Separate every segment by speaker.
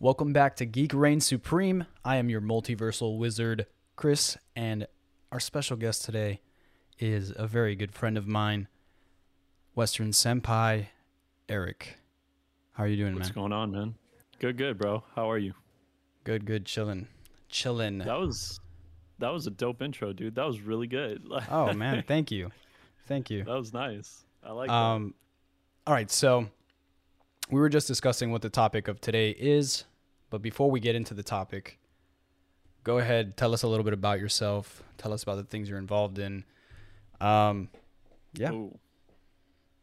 Speaker 1: Welcome back to Geek Reign Supreme. I am your multiversal wizard, Chris, and our special guest today is a very good friend of mine, Western Senpai, Eric. How are you doing, man?
Speaker 2: What's
Speaker 1: man?
Speaker 2: going on, man? Good, good, bro. How are you?
Speaker 1: Good, good, chillin'. Chillin'.
Speaker 2: That was that was a dope intro, dude. That was really good.
Speaker 1: Oh, man, thank you. Thank you.
Speaker 2: that was nice. I like
Speaker 1: Um, all right, so we were just discussing what the topic of today is, but before we get into the topic, go ahead, tell us a little bit about yourself. Tell us about the things you're involved in. Um, yeah.
Speaker 2: Ooh.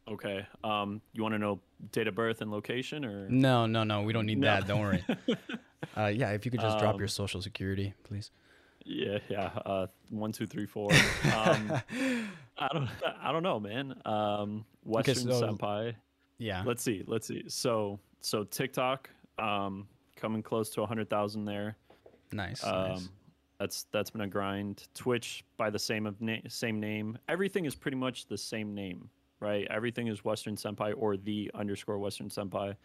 Speaker 2: Okay. Um, you want to know date of birth and location, or
Speaker 1: No, no, no, we don't need
Speaker 2: No.
Speaker 1: that. Don't worry. Uh, yeah, if you could just drop
Speaker 2: Um,
Speaker 1: your social security, please.
Speaker 2: yeah, yeah. Uh, one, two, three, four. Um, I don't, I don't know, man. Um, Western
Speaker 1: so-
Speaker 2: Senpai.
Speaker 1: Yeah.
Speaker 2: Let's see, let's see. So, so TikTok, um, coming close to a hundred thousand there.
Speaker 1: Nice.
Speaker 2: Um,
Speaker 1: nice.
Speaker 2: That's that's been a grind. Twitch by the same of na- same name. Everything is pretty much the same name, right? Everything is Western Senpai or the underscore Western Senpai.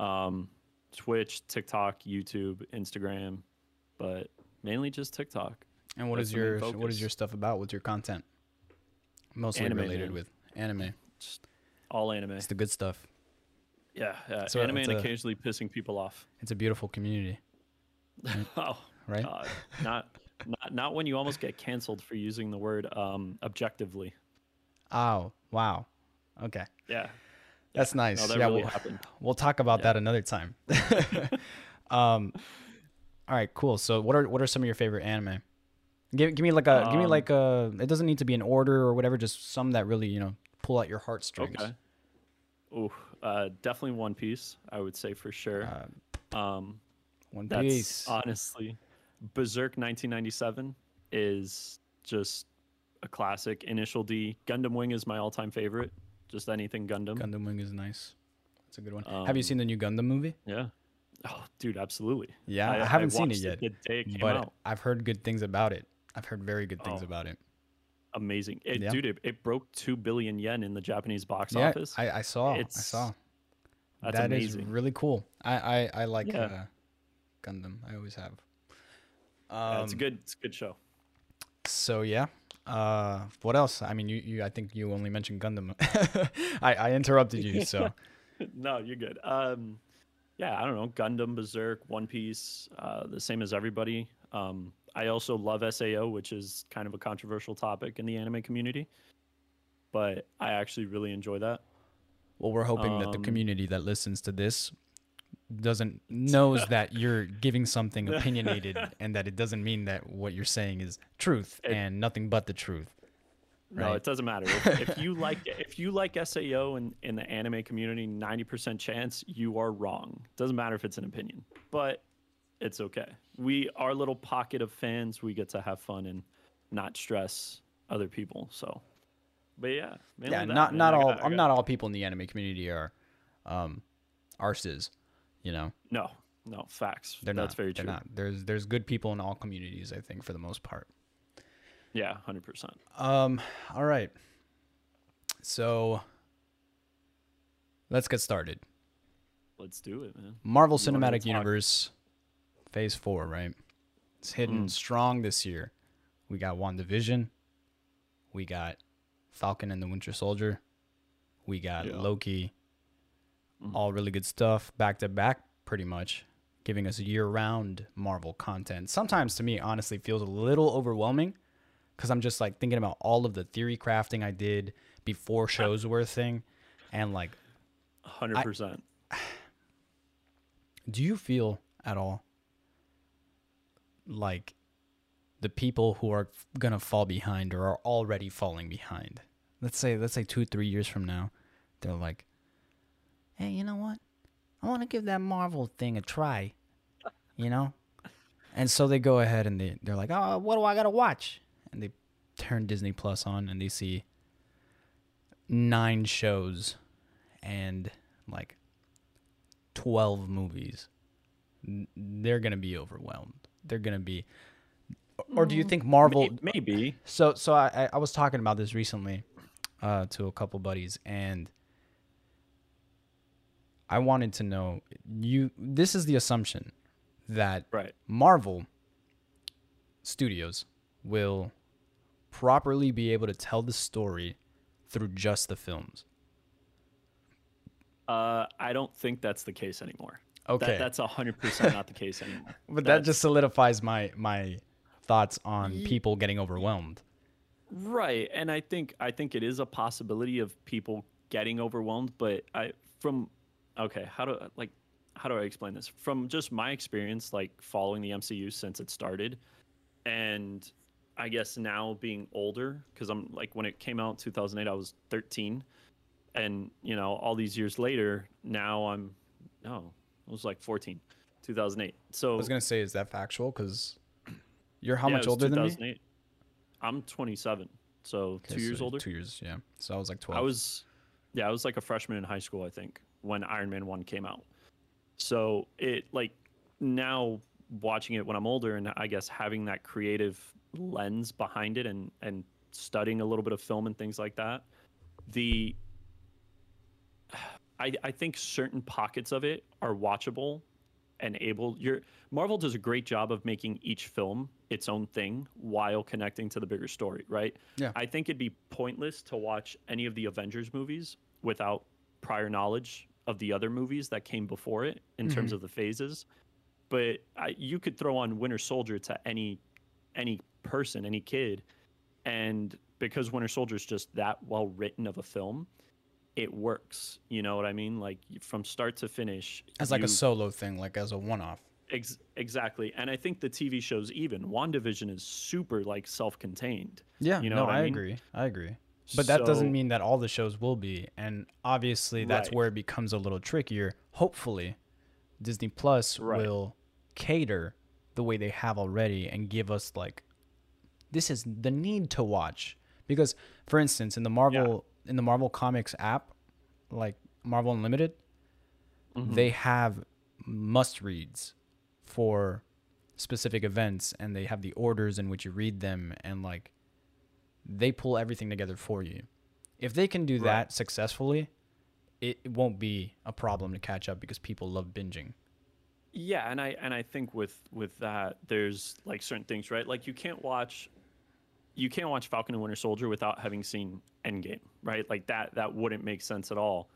Speaker 2: Um, Twitch, TikTok, YouTube, Instagram, but mainly just TikTok.
Speaker 1: And what
Speaker 2: that's
Speaker 1: is your what is your stuff about? What's your content? Mostly
Speaker 2: Anime,
Speaker 1: related
Speaker 2: man.
Speaker 1: with anime.
Speaker 2: Just all anime.
Speaker 1: It's the good stuff.
Speaker 2: Yeah, yeah.
Speaker 1: So
Speaker 2: anime and
Speaker 1: a-
Speaker 2: occasionally pissing people off.
Speaker 1: It's a beautiful community,
Speaker 2: oh,
Speaker 1: right?
Speaker 2: Not not not when you almost get canceled for using the word um objectively.
Speaker 1: Oh, wow. Okay.
Speaker 2: Yeah.
Speaker 1: That's nice.
Speaker 2: No, that
Speaker 1: yeah,
Speaker 2: really
Speaker 1: we'll,
Speaker 2: happened.
Speaker 1: we'll talk about
Speaker 2: Yeah.
Speaker 1: that another time. um, all right, cool. So, what are what are some of your favorite anime? Give, give me like a give me
Speaker 2: Um,
Speaker 1: like a. It doesn't need to be in order or whatever. Just some that really you know pull out your heartstrings.
Speaker 2: Okay. Ooh, uh, definitely One Piece. I would say for sure.
Speaker 1: Uh,
Speaker 2: um,
Speaker 1: One
Speaker 2: that's
Speaker 1: Piece.
Speaker 2: honestly Berserk 1997 is just a classic. Initial D. Gundam Wing is my all-time favorite. Just anything Gundam.
Speaker 1: Gundam Wing is nice. That's a good one. Have you
Speaker 2: Um,
Speaker 1: seen the new Gundam movie?
Speaker 2: Yeah. Oh, dude, absolutely.
Speaker 1: Yeah, I, haven't seen it yet,
Speaker 2: it
Speaker 1: but
Speaker 2: out.
Speaker 1: I've heard good things about it. I've heard very good things
Speaker 2: Oh,
Speaker 1: about it.
Speaker 2: Amazing. It,
Speaker 1: Yeah.
Speaker 2: Dude, it, it broke two billion yen in the Japanese box
Speaker 1: Yeah,
Speaker 2: office.
Speaker 1: I, I saw. I saw.
Speaker 2: That's
Speaker 1: That is
Speaker 2: amazing.
Speaker 1: really cool. I I, I like
Speaker 2: Yeah.
Speaker 1: uh, Gundam. I always have. Um,
Speaker 2: it's a good, it's a good show.
Speaker 1: So yeah. Uh, what else? I mean, you, you I think you only mentioned Gundam. I, I interrupted you, so
Speaker 2: no, you're good. Um, yeah, I don't know. Gundam, Berserk, One Piece, uh, the same as everybody. Um, I also love SAO, which is kind of a controversial topic in the anime community, but I actually really enjoy that.
Speaker 1: well, we're hoping that the
Speaker 2: Um,
Speaker 1: community that listens to this doesn't knows that you're giving something opinionated and that it doesn't mean that what you're saying is truth
Speaker 2: It-
Speaker 1: and nothing but the truth.
Speaker 2: No, it doesn't matter. If, if you like if you like SAO in, in the anime community, ninety percent chance you are wrong. Doesn't matter if it's an opinion, but it's okay. We our little pocket of fans, we get to have fun and not stress other people. So, but yeah,
Speaker 1: yeah,
Speaker 2: that,
Speaker 1: not
Speaker 2: man.
Speaker 1: not
Speaker 2: I
Speaker 1: all.
Speaker 2: got- I
Speaker 1: I'm
Speaker 2: got-
Speaker 1: not all people in the anime community are, um, arses. You know,
Speaker 2: No, no facts.
Speaker 1: they're
Speaker 2: That's
Speaker 1: not.
Speaker 2: very
Speaker 1: they're
Speaker 2: true.
Speaker 1: not. There's there's good people in all communities. I think for the most part.
Speaker 2: Yeah, hundred percent.
Speaker 1: Um. All right. So. Let's get started.
Speaker 2: Let's do it, man.
Speaker 1: Marvel Cinematic Universe, Phase Four. Right. It's hitting
Speaker 2: Mm.
Speaker 1: strong this year. We got WandaVision. We got Falcon and the Winter Soldier. We got
Speaker 2: Yeah.
Speaker 1: Loki.
Speaker 2: Mhm.
Speaker 1: All really good stuff, back to back, pretty much, giving us year-round Marvel content. Sometimes, to me, honestly, feels a little overwhelming because I'm just like thinking about all of the theory crafting I did before shows were a thing, and like,
Speaker 2: Hundred percent.
Speaker 1: do you feel at all like the people who are gonna fall behind or are already falling behind? Let's say, let's say two, three years from now, they're like, "Hey, you know what? I want to give that Marvel thing a try," you know. And so they go ahead and they they're like, "Oh, what do I gotta watch?" And they turn Disney Plus on and they see nine shows and like 12 movies they're gonna be overwhelmed they're gonna be or do you think marvel
Speaker 2: Maybe.
Speaker 1: so so I, I- I was talking about this recently uh, to a couple buddies and I wanted to know you. This is the assumption that
Speaker 2: Right.
Speaker 1: Marvel Studios will properly be able to tell the story through just the films.
Speaker 2: Uh, I don't think that's the case anymore.
Speaker 1: Okay.
Speaker 2: That, that's hundred percent not the case anymore.
Speaker 1: But that just solidifies my my thoughts on people getting overwhelmed.
Speaker 2: Right, and I think I think it is a possibility of people getting overwhelmed, but I from okay, how do like how do I explain this? From just my experience like following the MCU since it started and I guess now being older cuz I'm like when it came out in 2008 I was 13 and you know all these years later now I'm no, was like 14 2008. So
Speaker 1: I was gonna say, is that factual? Because you're how
Speaker 2: yeah,
Speaker 1: much older than me?
Speaker 2: 2008. I'm 27. So
Speaker 1: Okay,
Speaker 2: two years
Speaker 1: so
Speaker 2: older.
Speaker 1: Two years, yeah. So I was like twelve.
Speaker 2: I was, yeah, I was like a freshman in high school, I think, when Iron Man 1 came out. So it, like, now watching it when I'm older and I guess having that creative lens behind it and, and studying a little bit of film and things like that, the, I, I think certain pockets of it are watchable and able your Marvel does a great job of making each film its own thing while connecting to the bigger story, right?
Speaker 1: Yeah.
Speaker 2: I think it'd be pointless to watch any of the Avengers movies without prior knowledge of the other movies that came before it in terms mm-hmm. of the phases. But I, you could throw on Winter Soldier to any any person, any kid, and because Winter Soldier is just that well written of a film, it works. You know what I mean? Like from start to finish,
Speaker 1: as like
Speaker 2: you-
Speaker 1: a solo thing, like as a one-off.
Speaker 2: Ex- exactly. And I think the TV shows even WandaVision is super like self-contained.
Speaker 1: Yeah,
Speaker 2: You know
Speaker 1: no, I,
Speaker 2: I mean?
Speaker 1: agree. I agree. But that
Speaker 2: So-
Speaker 1: doesn't mean that all the shows will be. And obviously, that's
Speaker 2: Right.
Speaker 1: where it becomes a little trickier. Hopefully, Disney Plus
Speaker 2: Right.
Speaker 1: will cater the way they have already and give us like this is the need to watch because for instance in the Marvel in the Marvel Comics app like Marvel Unlimited
Speaker 2: Mm-hmm.
Speaker 1: they have must reads for specific events and they have the orders in which you read them and like they pull everything together for you. If they can do
Speaker 2: Right.
Speaker 1: that successfully, it, it won't be a problem to catch up because people love binging.
Speaker 2: Yeah, and I and I think with with that there's like certain things, right? Like you can't watch you can't watch Falcon and Winter Soldier without having seen Endgame, right? Like that that wouldn't make sense at all.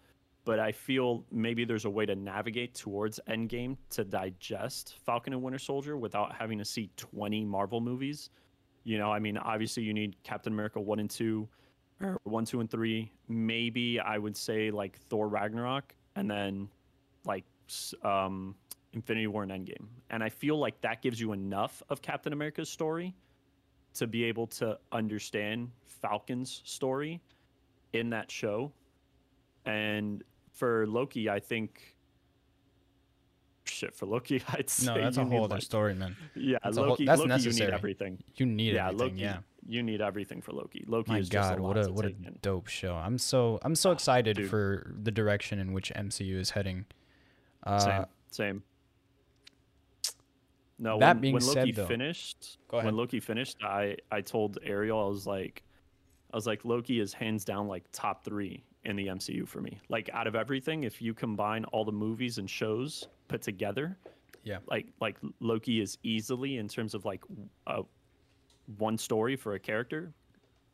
Speaker 2: But I feel maybe there's a way to navigate towards Endgame to digest Falcon and Winter Soldier without having to see 20 Marvel movies. You know, I mean, obviously you need Captain America 1 and 2 or 1, 2 and 3. Maybe I would say like Thor Ragnarok and then like um Infinity War and Endgame. And I feel like that gives you enough of Captain America's story to be able to understand Falcon's story in that show. And for Loki, I think shit for Loki, I'd say
Speaker 1: No, that's a whole other
Speaker 2: like-
Speaker 1: story, man.
Speaker 2: Yeah,
Speaker 1: That's a whole-
Speaker 2: Loki.
Speaker 1: that's
Speaker 2: Loki, you need everything.
Speaker 1: You need
Speaker 2: yeah,
Speaker 1: everything,
Speaker 2: Loki.
Speaker 1: yeah.
Speaker 2: You need everything for Loki. Loki
Speaker 1: My
Speaker 2: is
Speaker 1: God,
Speaker 2: just a
Speaker 1: what a what a
Speaker 2: in.
Speaker 1: dope show! I'm so I'm so excited
Speaker 2: dude.
Speaker 1: for the direction in which MCU is heading. Uh,
Speaker 2: Same, same. No,
Speaker 1: that
Speaker 2: when,
Speaker 1: being
Speaker 2: when
Speaker 1: said,
Speaker 2: Loki
Speaker 1: though-
Speaker 2: finished, when Loki finished, I I told Ariel I was like, I was like Loki is hands down like top three in the MCU for me. Like out of everything, if you combine all the movies and shows put together,
Speaker 1: Yeah.
Speaker 2: like like Loki is easily in terms of like uh, one story for a character,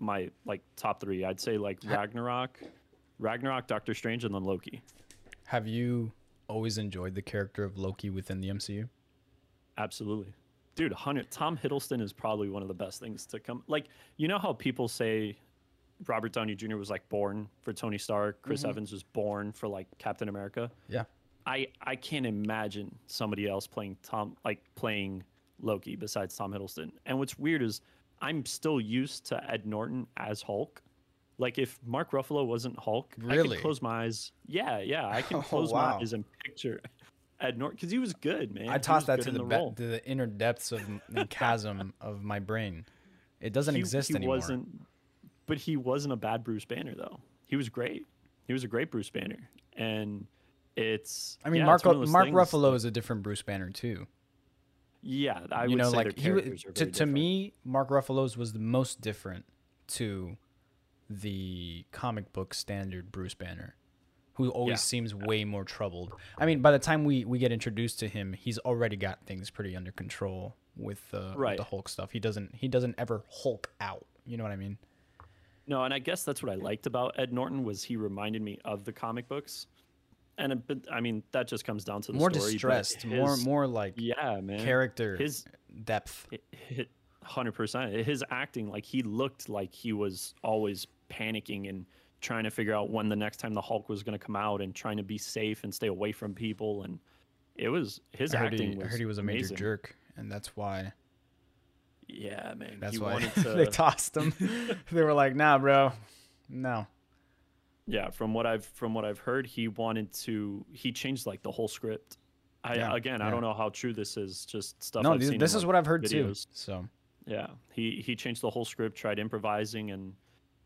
Speaker 2: my like top three. I'd say like Ragnarok, Ragnarok, Doctor Strange, and then Loki.
Speaker 1: Have you always enjoyed the character of Loki within the MCU?
Speaker 2: Absolutely. Dude, Hunter, Tom Hiddleston is probably one of the best things to come. Like, you know how people say Robert Downey Jr. was like born for Tony Stark, Chris mm-hmm. Evans was born for like Captain America?
Speaker 1: Yeah.
Speaker 2: I I can't imagine somebody else playing Tom like playing Loki besides Tom Hiddleston. And what's weird is I'm still used to Ed Norton as Hulk. Like if Mark Ruffalo wasn't Hulk, I
Speaker 1: Really?
Speaker 2: could close my eyes. Yeah, yeah, I can
Speaker 1: Oh,
Speaker 2: close
Speaker 1: wow.
Speaker 2: my eyes and picture Ed Norton because he was good, man.
Speaker 1: I tossed that to the, be- to the inner depths of the chasm of my brain. It doesn't
Speaker 2: he,
Speaker 1: exist
Speaker 2: he
Speaker 1: anymore.
Speaker 2: Wasn't, but he wasn't a bad Bruce Banner though. He was great. He was a great Bruce Banner, and it's.
Speaker 1: I mean,
Speaker 2: yeah,
Speaker 1: Mark
Speaker 2: it's one of those
Speaker 1: Mark Ruffalo is a different Bruce Banner too.
Speaker 2: Yeah, I
Speaker 1: you
Speaker 2: would
Speaker 1: know,
Speaker 2: say
Speaker 1: like he to to me, Mark Ruffalo's was the most different to the comic book standard Bruce Banner. Who always
Speaker 2: Yeah.
Speaker 1: seems way more troubled. I mean, by the time we we get introduced to him, he's already got things pretty under control with, uh, with the Hulk stuff. He doesn't he doesn't ever Hulk out. You know what I mean?
Speaker 2: No, and I guess that's what I liked about Ed Norton was he reminded me of the comic books, and a bit, I mean that just comes down to the
Speaker 1: More
Speaker 2: story,
Speaker 1: distressed, more
Speaker 2: his-
Speaker 1: more like
Speaker 2: yeah, man,
Speaker 1: character
Speaker 2: his
Speaker 1: depth.
Speaker 2: hundred percent his acting like he looked like he was always panicking and trying to figure out when the next time the Hulk was going to come out and trying to be safe and stay away from people and it was his
Speaker 1: I
Speaker 2: acting
Speaker 1: he,
Speaker 2: was
Speaker 1: I heard he was a major
Speaker 2: amazing.
Speaker 1: jerk, and that's why
Speaker 2: Yeah, man.
Speaker 1: that's
Speaker 2: he
Speaker 1: why
Speaker 2: wanted
Speaker 1: they tossed him. they were like, "Nah, bro, no."
Speaker 2: yeah, from what I've from what I've heard, he wanted to he changed like the whole script. I
Speaker 1: Yeah,
Speaker 2: again, I don't know how true this is. Just stuff.
Speaker 1: No,
Speaker 2: I've
Speaker 1: this,
Speaker 2: seen
Speaker 1: this
Speaker 2: in,
Speaker 1: is
Speaker 2: like,
Speaker 1: what I've heard too. So
Speaker 2: Yeah, he he changed the whole script, tried improvising, and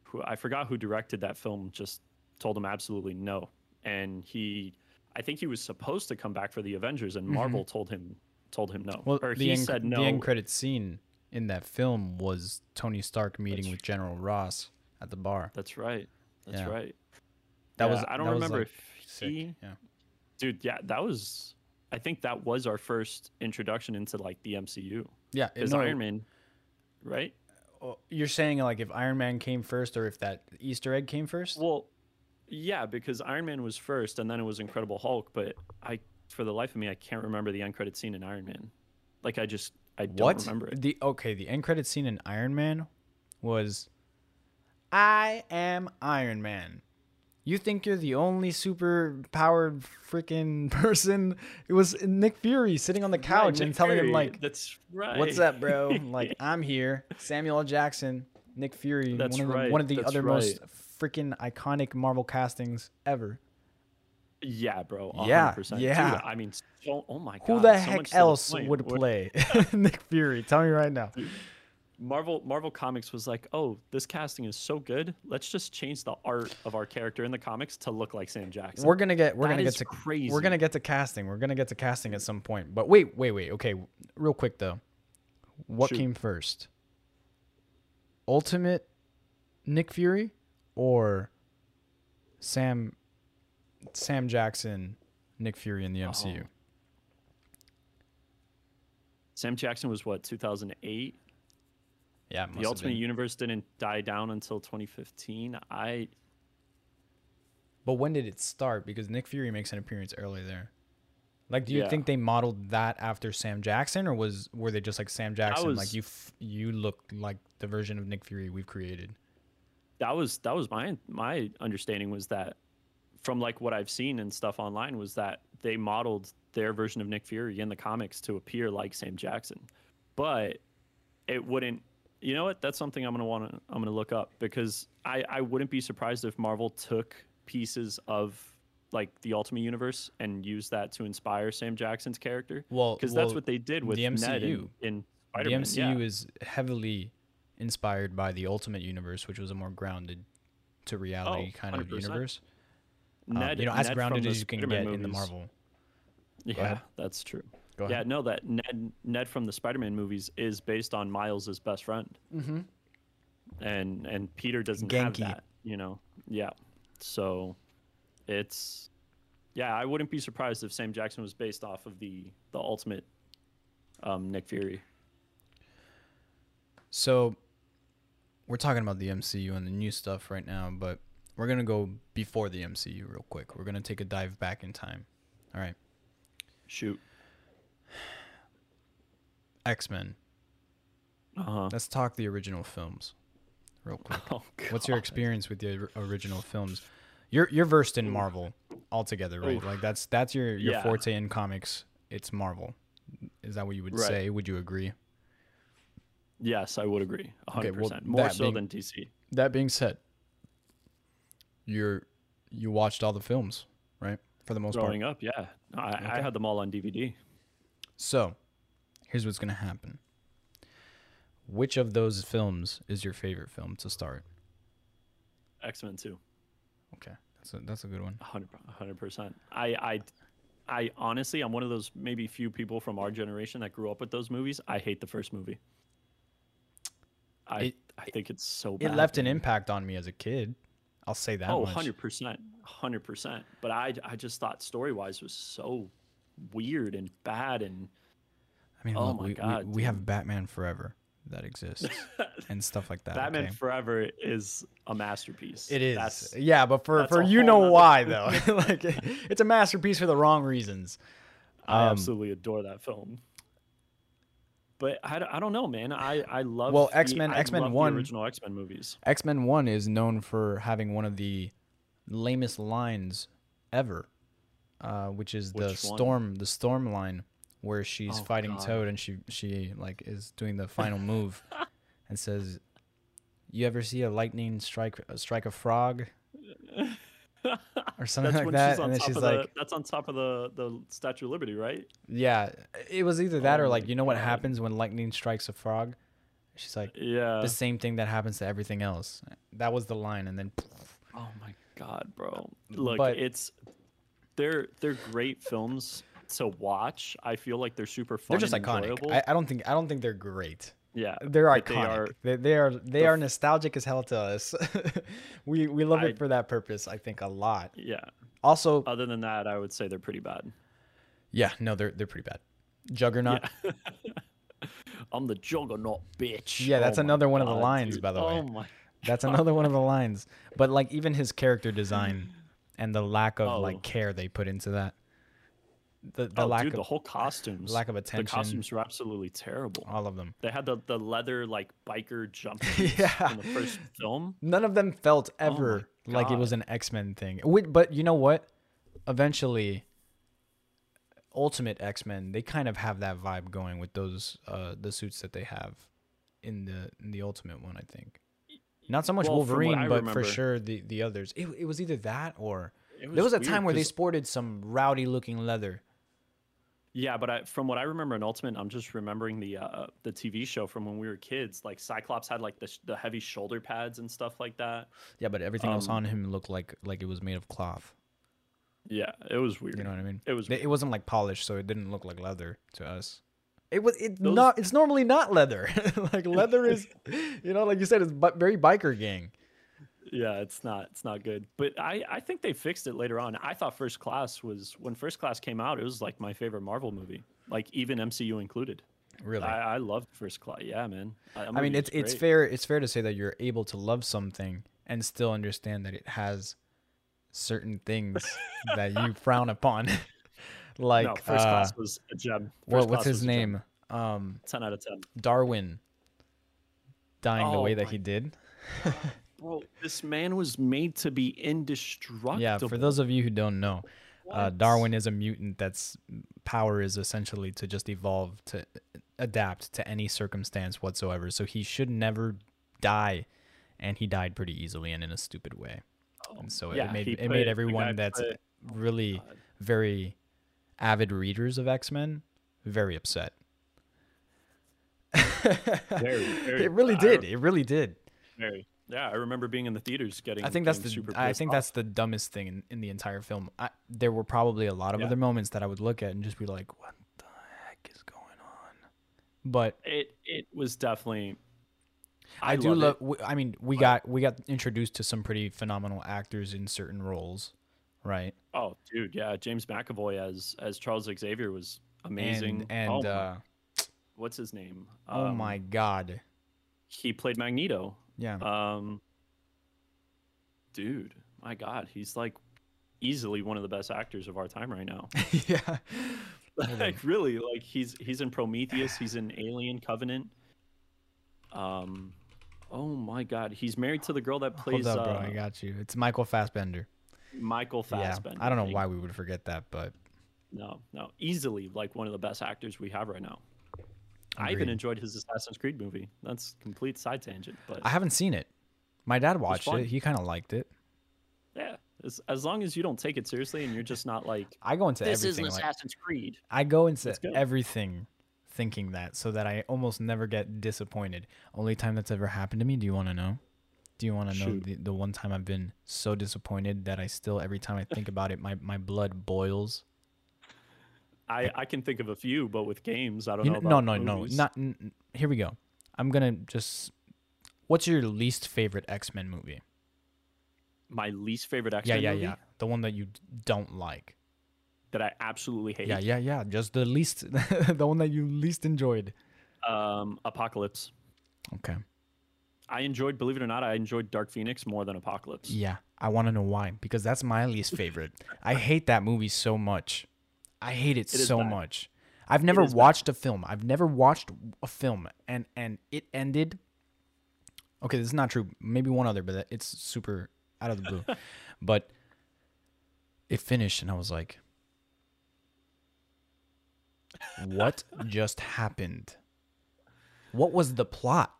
Speaker 2: who, I forgot who directed that film. Just told him absolutely no, and he, I think he was supposed to come back for the Avengers, and Marvel told him told him no,
Speaker 1: Mm-hmm. well,
Speaker 2: or
Speaker 1: the
Speaker 2: he
Speaker 1: end,
Speaker 2: said no.
Speaker 1: the end credit scene in that film was Tony Stark meeting
Speaker 2: That's
Speaker 1: with General Ross at the bar.
Speaker 2: That's right. That's
Speaker 1: Yeah.
Speaker 2: right.
Speaker 1: That
Speaker 2: Yeah,
Speaker 1: was
Speaker 2: I don't remember
Speaker 1: like,
Speaker 2: if he,
Speaker 1: Yeah.
Speaker 2: dude. Yeah, that was. I think that was our first introduction into like the MCU
Speaker 1: Yeah,
Speaker 2: because
Speaker 1: no,
Speaker 2: Iron Man, right?
Speaker 1: Oh, You're saying like if Iron Man came first, or if that Easter egg came first?
Speaker 2: Well, yeah, because Iron Man was first, and then it was Incredible Hulk. But I, for the life of me, I can't remember the end credit scene in Iron Man. Like I just, I don't
Speaker 1: what?
Speaker 2: remember it.
Speaker 1: The okay, the end credit scene in Iron Man was I am Iron Man. You think you're the only super powered freaking person? It was Nick Fury sitting on the couch
Speaker 2: Right,
Speaker 1: and
Speaker 2: Nick
Speaker 1: telling him like,
Speaker 2: "That's right."
Speaker 1: "What's up, bro? like I'm here." Samuel L. Jackson, Nick Fury,
Speaker 2: That's
Speaker 1: one of the,
Speaker 2: right,
Speaker 1: one of the
Speaker 2: that's
Speaker 1: other
Speaker 2: right.
Speaker 1: most freaking iconic Marvel castings ever.
Speaker 2: Yeah, bro. 100%.
Speaker 1: Yeah,
Speaker 2: Dude,
Speaker 1: yeah.
Speaker 2: I mean, so, oh my god.
Speaker 1: Who the
Speaker 2: so
Speaker 1: heck else would play Nick Fury? Tell me right now.
Speaker 2: Marvel Marvel Comics was like, oh, this casting is so good. Let's just change the art of our character in the comics to look like Sam Jackson.
Speaker 1: We're gonna get we're
Speaker 2: That
Speaker 1: gonna get to
Speaker 2: crazy.
Speaker 1: we're gonna get to casting. We're gonna get to casting at some point. But wait, wait, wait. Okay, real quick though. What
Speaker 2: Shoot.
Speaker 1: came first? Ultimate Nick Fury or Sam Sam Jackson Nick Fury in the MCU?
Speaker 2: Oh. Sam Jackson was what 2008.
Speaker 1: Yeah, it must
Speaker 2: The
Speaker 1: have
Speaker 2: Ultimate
Speaker 1: been.
Speaker 2: Universe didn't die down until 2015. I
Speaker 1: But when did it start? Because Nick Fury makes an appearance early there. Like, do you
Speaker 2: Yeah.
Speaker 1: think they modeled that after Sam Jackson, or was were they just like Sam Jackson? like you, f- you look like the version of Nick Fury we've created.
Speaker 2: that was that was my my understanding was that from like what I've seen and stuff online was that they modeled their version of Nick Fury in the comics to appear like Sam Jackson, but it wouldn't. You know what? That's something I'm gonna want to I'm gonna look up because I I wouldn't be surprised if Marvel took pieces of like the Ultimate Universe and used that to inspire Sam Jackson's character.
Speaker 1: Well,
Speaker 2: because
Speaker 1: well,
Speaker 2: that's what they did with
Speaker 1: the
Speaker 2: Ned in,
Speaker 1: MCU.
Speaker 2: in
Speaker 1: the MCU
Speaker 2: yeah.
Speaker 1: is heavily inspired by the Ultimate Universe, which was a more grounded to reality
Speaker 2: Oh,
Speaker 1: kind of
Speaker 2: 100%.
Speaker 1: universe. Um, you know, as
Speaker 2: Ned
Speaker 1: grounded as you can
Speaker 2: Spider-Man
Speaker 1: get in the. Marvel.
Speaker 2: Yeah, that's true.
Speaker 1: Go
Speaker 2: Yeah, no, that Ned Ned from the Spider-Man movies is based on Miles's best friend,
Speaker 1: Mm-hmm.
Speaker 2: and and Peter doesn't
Speaker 1: Ganke.
Speaker 2: have that. You know, yeah. So it's yeah, I wouldn't be surprised if Sam Jackson was based off of the the ultimate um, Nick Fury.
Speaker 1: So we're talking about the MCU and the new stuff right now, but we're gonna go before the MCU real quick. We're gonna take a dive back in time. All right,
Speaker 2: Shoot.
Speaker 1: X Men.
Speaker 2: Uh huh.
Speaker 1: Let's talk the original films, real quick.
Speaker 2: Oh,
Speaker 1: What's your experience with the original films? You're you're versed in Marvel altogether, right?
Speaker 2: Oof.
Speaker 1: Like that's that's your your
Speaker 2: Yeah.
Speaker 1: forte in comics. It's Marvel. Is that what you would
Speaker 2: Right.
Speaker 1: say? Would you agree?
Speaker 2: Yes, I would agree.
Speaker 1: Okay,
Speaker 2: hundred
Speaker 1: well,
Speaker 2: percent. More so
Speaker 1: being-
Speaker 2: than DC.
Speaker 1: That being said, you're you watched all the films, right? For the most part.
Speaker 2: Growing up, yeah, I, I had them all on DVD.
Speaker 1: So, here's what's gonna happen. Which of those films is your favorite film to start?
Speaker 2: X Men Two.
Speaker 1: Okay, that's a that's a good one.
Speaker 2: hundred percent. I, I, I honestly, I'm one of those maybe few people from our generation that grew up with those movies. I hate the first movie. I,
Speaker 1: It-
Speaker 2: I think it's so bad.
Speaker 1: It left an impact on me as a kid. I'll say that
Speaker 2: Oh, 100 percent, hundred percent. But I I just thought story wise was so weird and bad and
Speaker 1: I mean,
Speaker 2: Oh
Speaker 1: look,
Speaker 2: my
Speaker 1: we,
Speaker 2: God,
Speaker 1: we, we have Batman Forever that exists and stuff like that.
Speaker 2: Batman
Speaker 1: okay?
Speaker 2: Forever is a masterpiece.
Speaker 1: It is.
Speaker 2: That's,
Speaker 1: yeah, but for for you know why though. like it's a masterpiece for the wrong reasons.
Speaker 2: I
Speaker 1: Um,
Speaker 2: absolutely adore that film. But I, don't- I don't know, man. I, I love
Speaker 1: Well, X-Men-
Speaker 2: X
Speaker 1: Men
Speaker 2: love the
Speaker 1: 1
Speaker 2: original X Men movies.
Speaker 1: X-Men 1 is known for having one of the lamest lines ever. Uh, which is the
Speaker 2: one?
Speaker 1: storm the storm line where she's
Speaker 2: Oh,
Speaker 1: fighting
Speaker 2: God.
Speaker 1: Toad and she she like is doing the final move and says you ever see a lightning strike uh, strike a frog or something
Speaker 2: That's
Speaker 1: like that and then she's like
Speaker 2: the, that's on top of the the Statue of Liberty, right?
Speaker 1: Yeah, it was either that
Speaker 2: Oh
Speaker 1: or like you know what happens when lightning strikes a frog. She's like
Speaker 2: Yeah.
Speaker 1: the same thing that happens to everything else. That was the line, and then
Speaker 2: Oh my god, bro! Look,
Speaker 1: But-
Speaker 2: it's they're they're great films to watch. I feel like they're super fun.
Speaker 1: they're just iconic. I, I don't think I don't think they're great.
Speaker 2: yeah,
Speaker 1: They're iconic.
Speaker 2: They are.
Speaker 1: They, they are they
Speaker 2: the
Speaker 1: are nostalgic as hell to us. we we love
Speaker 2: I-
Speaker 1: it for that purpose. I think a lot.
Speaker 2: Yeah.
Speaker 1: Also,
Speaker 2: Other than that, I would say they're pretty bad.
Speaker 1: yeah, no, they're they're pretty bad. Juggernaut.
Speaker 2: Yeah. I'm the juggernaut, bitch.
Speaker 1: Yeah, that's
Speaker 2: Oh
Speaker 1: another one of the lines,
Speaker 2: dude.
Speaker 1: by the way.
Speaker 2: Oh my.
Speaker 1: That's another one of the lines. But like even his character design and the lack of
Speaker 2: Oh.
Speaker 1: like care they put into that. The the
Speaker 2: oh,
Speaker 1: lack
Speaker 2: dude,
Speaker 1: of
Speaker 2: the whole costumes.
Speaker 1: lack of attention.
Speaker 2: The costumes were absolutely terrible.
Speaker 1: all of them.
Speaker 2: They had the, the leather like biker jump
Speaker 1: Yeah.
Speaker 2: in the first film.
Speaker 1: None of them felt
Speaker 2: Oh
Speaker 1: ever like it was an X Men thing. But you know what? Eventually, Ultimate X Men they kind of have that vibe going with those uh the suits that they have in the in the Ultimate one. I think not so much
Speaker 2: Well,
Speaker 1: Wolverine, but for sure the the others. It it was either that or
Speaker 2: It
Speaker 1: there was a
Speaker 2: weird
Speaker 1: time where they sported some rowdy looking leather.
Speaker 2: Yeah, but I, from what I remember in Ultimate, I'm just remembering the uh, the TV show from when we were kids. Like Cyclops had like the sh- the heavy shoulder pads and stuff like that.
Speaker 1: Yeah, but everything else
Speaker 2: Um,
Speaker 1: on him looked like like it was made of cloth.
Speaker 2: Yeah, it was weird.
Speaker 1: You know what I mean?
Speaker 2: It was.
Speaker 1: They- It wasn't like polished, so it didn't look like leather to us. It was it
Speaker 2: Those-
Speaker 1: not. It's normally not leather. like leather is, you know, like you said, it's very biker gang.
Speaker 2: Yeah, it's not it's not good. But I I think they fixed it later on. I thought First Class was when First Class came out. It was like my favorite Marvel movie, like even MCU included.
Speaker 1: Really,
Speaker 2: I, I loved First Class. Yeah, man. That
Speaker 1: I mean, it's it's
Speaker 2: great.
Speaker 1: fair. It's fair to say that you're able to love something and still understand that it has certain things that you frown upon. Like,
Speaker 2: no, First
Speaker 1: uh,
Speaker 2: Class was a gem.
Speaker 1: what,
Speaker 2: First
Speaker 1: what's his
Speaker 2: was a gem.
Speaker 1: name? Um,
Speaker 2: Ten out of ten.
Speaker 1: Darwin dying the
Speaker 2: Oh
Speaker 1: way that he did.
Speaker 2: Bro, this man was made to be indestructible.
Speaker 1: Yeah, for those of you who don't know, uh, Darwin is a mutant that's power is essentially to just evolve to adapt to any circumstance whatsoever. So he should never die, and he died pretty easily and in a stupid way. And so
Speaker 2: Yeah,
Speaker 1: it made it made
Speaker 2: the
Speaker 1: everyone that's
Speaker 2: put-
Speaker 1: really
Speaker 2: God.
Speaker 1: very avid readers of X Men very upset.
Speaker 2: Very, very-
Speaker 1: it really
Speaker 2: I-
Speaker 1: did. It really did.
Speaker 2: Very. Yeah, I remember being in the theaters getting.
Speaker 1: I think that's the
Speaker 2: super
Speaker 1: I think
Speaker 2: off.
Speaker 1: that's the dumbest thing in, in the entire film. I, there were probably a lot of
Speaker 2: Yeah.
Speaker 1: other moments that I would look at and just be like, "What the heck is going on?" But
Speaker 2: it. It was definitely.
Speaker 1: I, do
Speaker 2: love
Speaker 1: love.
Speaker 2: it.
Speaker 1: w- I mean, we got we got introduced to some pretty phenomenal actors in certain roles, right?
Speaker 2: Oh, dude, yeah, James McAvoy as as Charles Xavier was amazing.
Speaker 1: And
Speaker 2: oh,
Speaker 1: and
Speaker 2: my-
Speaker 1: uh,
Speaker 2: what's his name?
Speaker 1: oh
Speaker 2: Um,
Speaker 1: my god,
Speaker 2: he played Magneto.
Speaker 1: yeah,
Speaker 2: Um, dude, my God, he's like easily one of the best actors of our time right now.
Speaker 1: yeah.
Speaker 2: like really, like he's he's in Prometheus, he's in Alien Covenant. Um, oh my God, he's married to the girl that plays
Speaker 1: Hold up, bro.
Speaker 2: uh,
Speaker 1: I got you. It's Michael Fassbender.
Speaker 2: Michael Fassbender.
Speaker 1: Yeah, I don't know why we would forget that, but
Speaker 2: No, no, easily like one of the best actors we have right now. I even enjoyed his Assassin's Creed movie. That's complete side tangent, but
Speaker 1: I haven't seen it. My dad watched
Speaker 2: fun.
Speaker 1: it. He kind of liked it.
Speaker 2: yeah, as, as long as you don't take it seriously and you're just not like
Speaker 1: I go into
Speaker 2: this is
Speaker 1: everything like
Speaker 2: Assassin's Creed.
Speaker 1: I go into everything thinking that so that I almost never get disappointed. Only time that's ever happened to me, do you want to know? Do you want to know the, the one time I've been so disappointed that I still every time I think about it my, my blood boils?
Speaker 2: I, I can think of a few, but with games, I don't
Speaker 1: You
Speaker 2: know.
Speaker 1: kn- no, no, no.
Speaker 2: movies.
Speaker 1: Not n- Here we go. I'm going to just What's your least favorite X-Men movie?
Speaker 2: my least favorite X
Speaker 1: Yeah,
Speaker 2: Men
Speaker 1: yeah,
Speaker 2: movie
Speaker 1: yeah. The one that you don't like.
Speaker 2: that I absolutely hate.
Speaker 1: Yeah, yeah, yeah. Just the least, the one that you least enjoyed.
Speaker 2: Um, Apocalypse.
Speaker 1: Okay.
Speaker 2: I enjoyed, believe it or not, I enjoyed Dark Phoenix more than Apocalypse.
Speaker 1: Yeah, I want to know why because that's my least favorite. I hate that movie so much. I hate it,
Speaker 2: It
Speaker 1: so
Speaker 2: bad.
Speaker 1: much. I've never
Speaker 2: is bad.
Speaker 1: watched a film. I've never watched a film and and it ended. Okay, this is not true. Maybe one other, but it's super out of the blue. but it finished, and I was like, "What just happened? What was the plot?"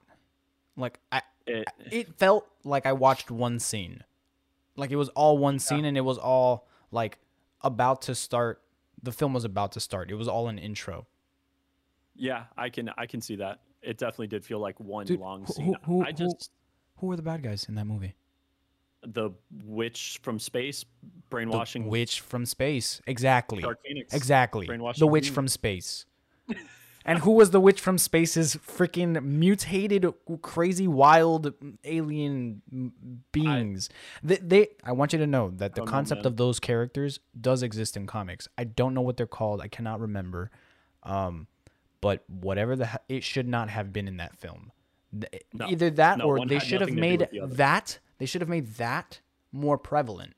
Speaker 1: Like I,
Speaker 2: It,
Speaker 1: it felt like I watched one scene. Like it was all one scene and it was all like about to start the film was about to start. It was all an intro.
Speaker 2: yeah, I can I can see that. It definitely did feel like one
Speaker 1: Dude,
Speaker 2: long scene.
Speaker 1: who-
Speaker 2: I just
Speaker 1: Who were the bad guys in that movie?
Speaker 2: the witch from space brainwashing The
Speaker 1: witch from space. Exactly.
Speaker 2: Dark Phoenix.
Speaker 1: Exactly. The witch from space. and who was the witch from space's freaking mutated crazy wild alien beings? they, they I want you to know that the
Speaker 2: know,
Speaker 1: concept of those characters does exist in comics. I don't know what they're called. I cannot remember. Um but whatever the he- it should not have been in that film.
Speaker 2: No.
Speaker 1: Either that
Speaker 2: No,
Speaker 1: or they should have
Speaker 2: nothing to do
Speaker 1: made
Speaker 2: the
Speaker 1: that they should have made that more prevalent.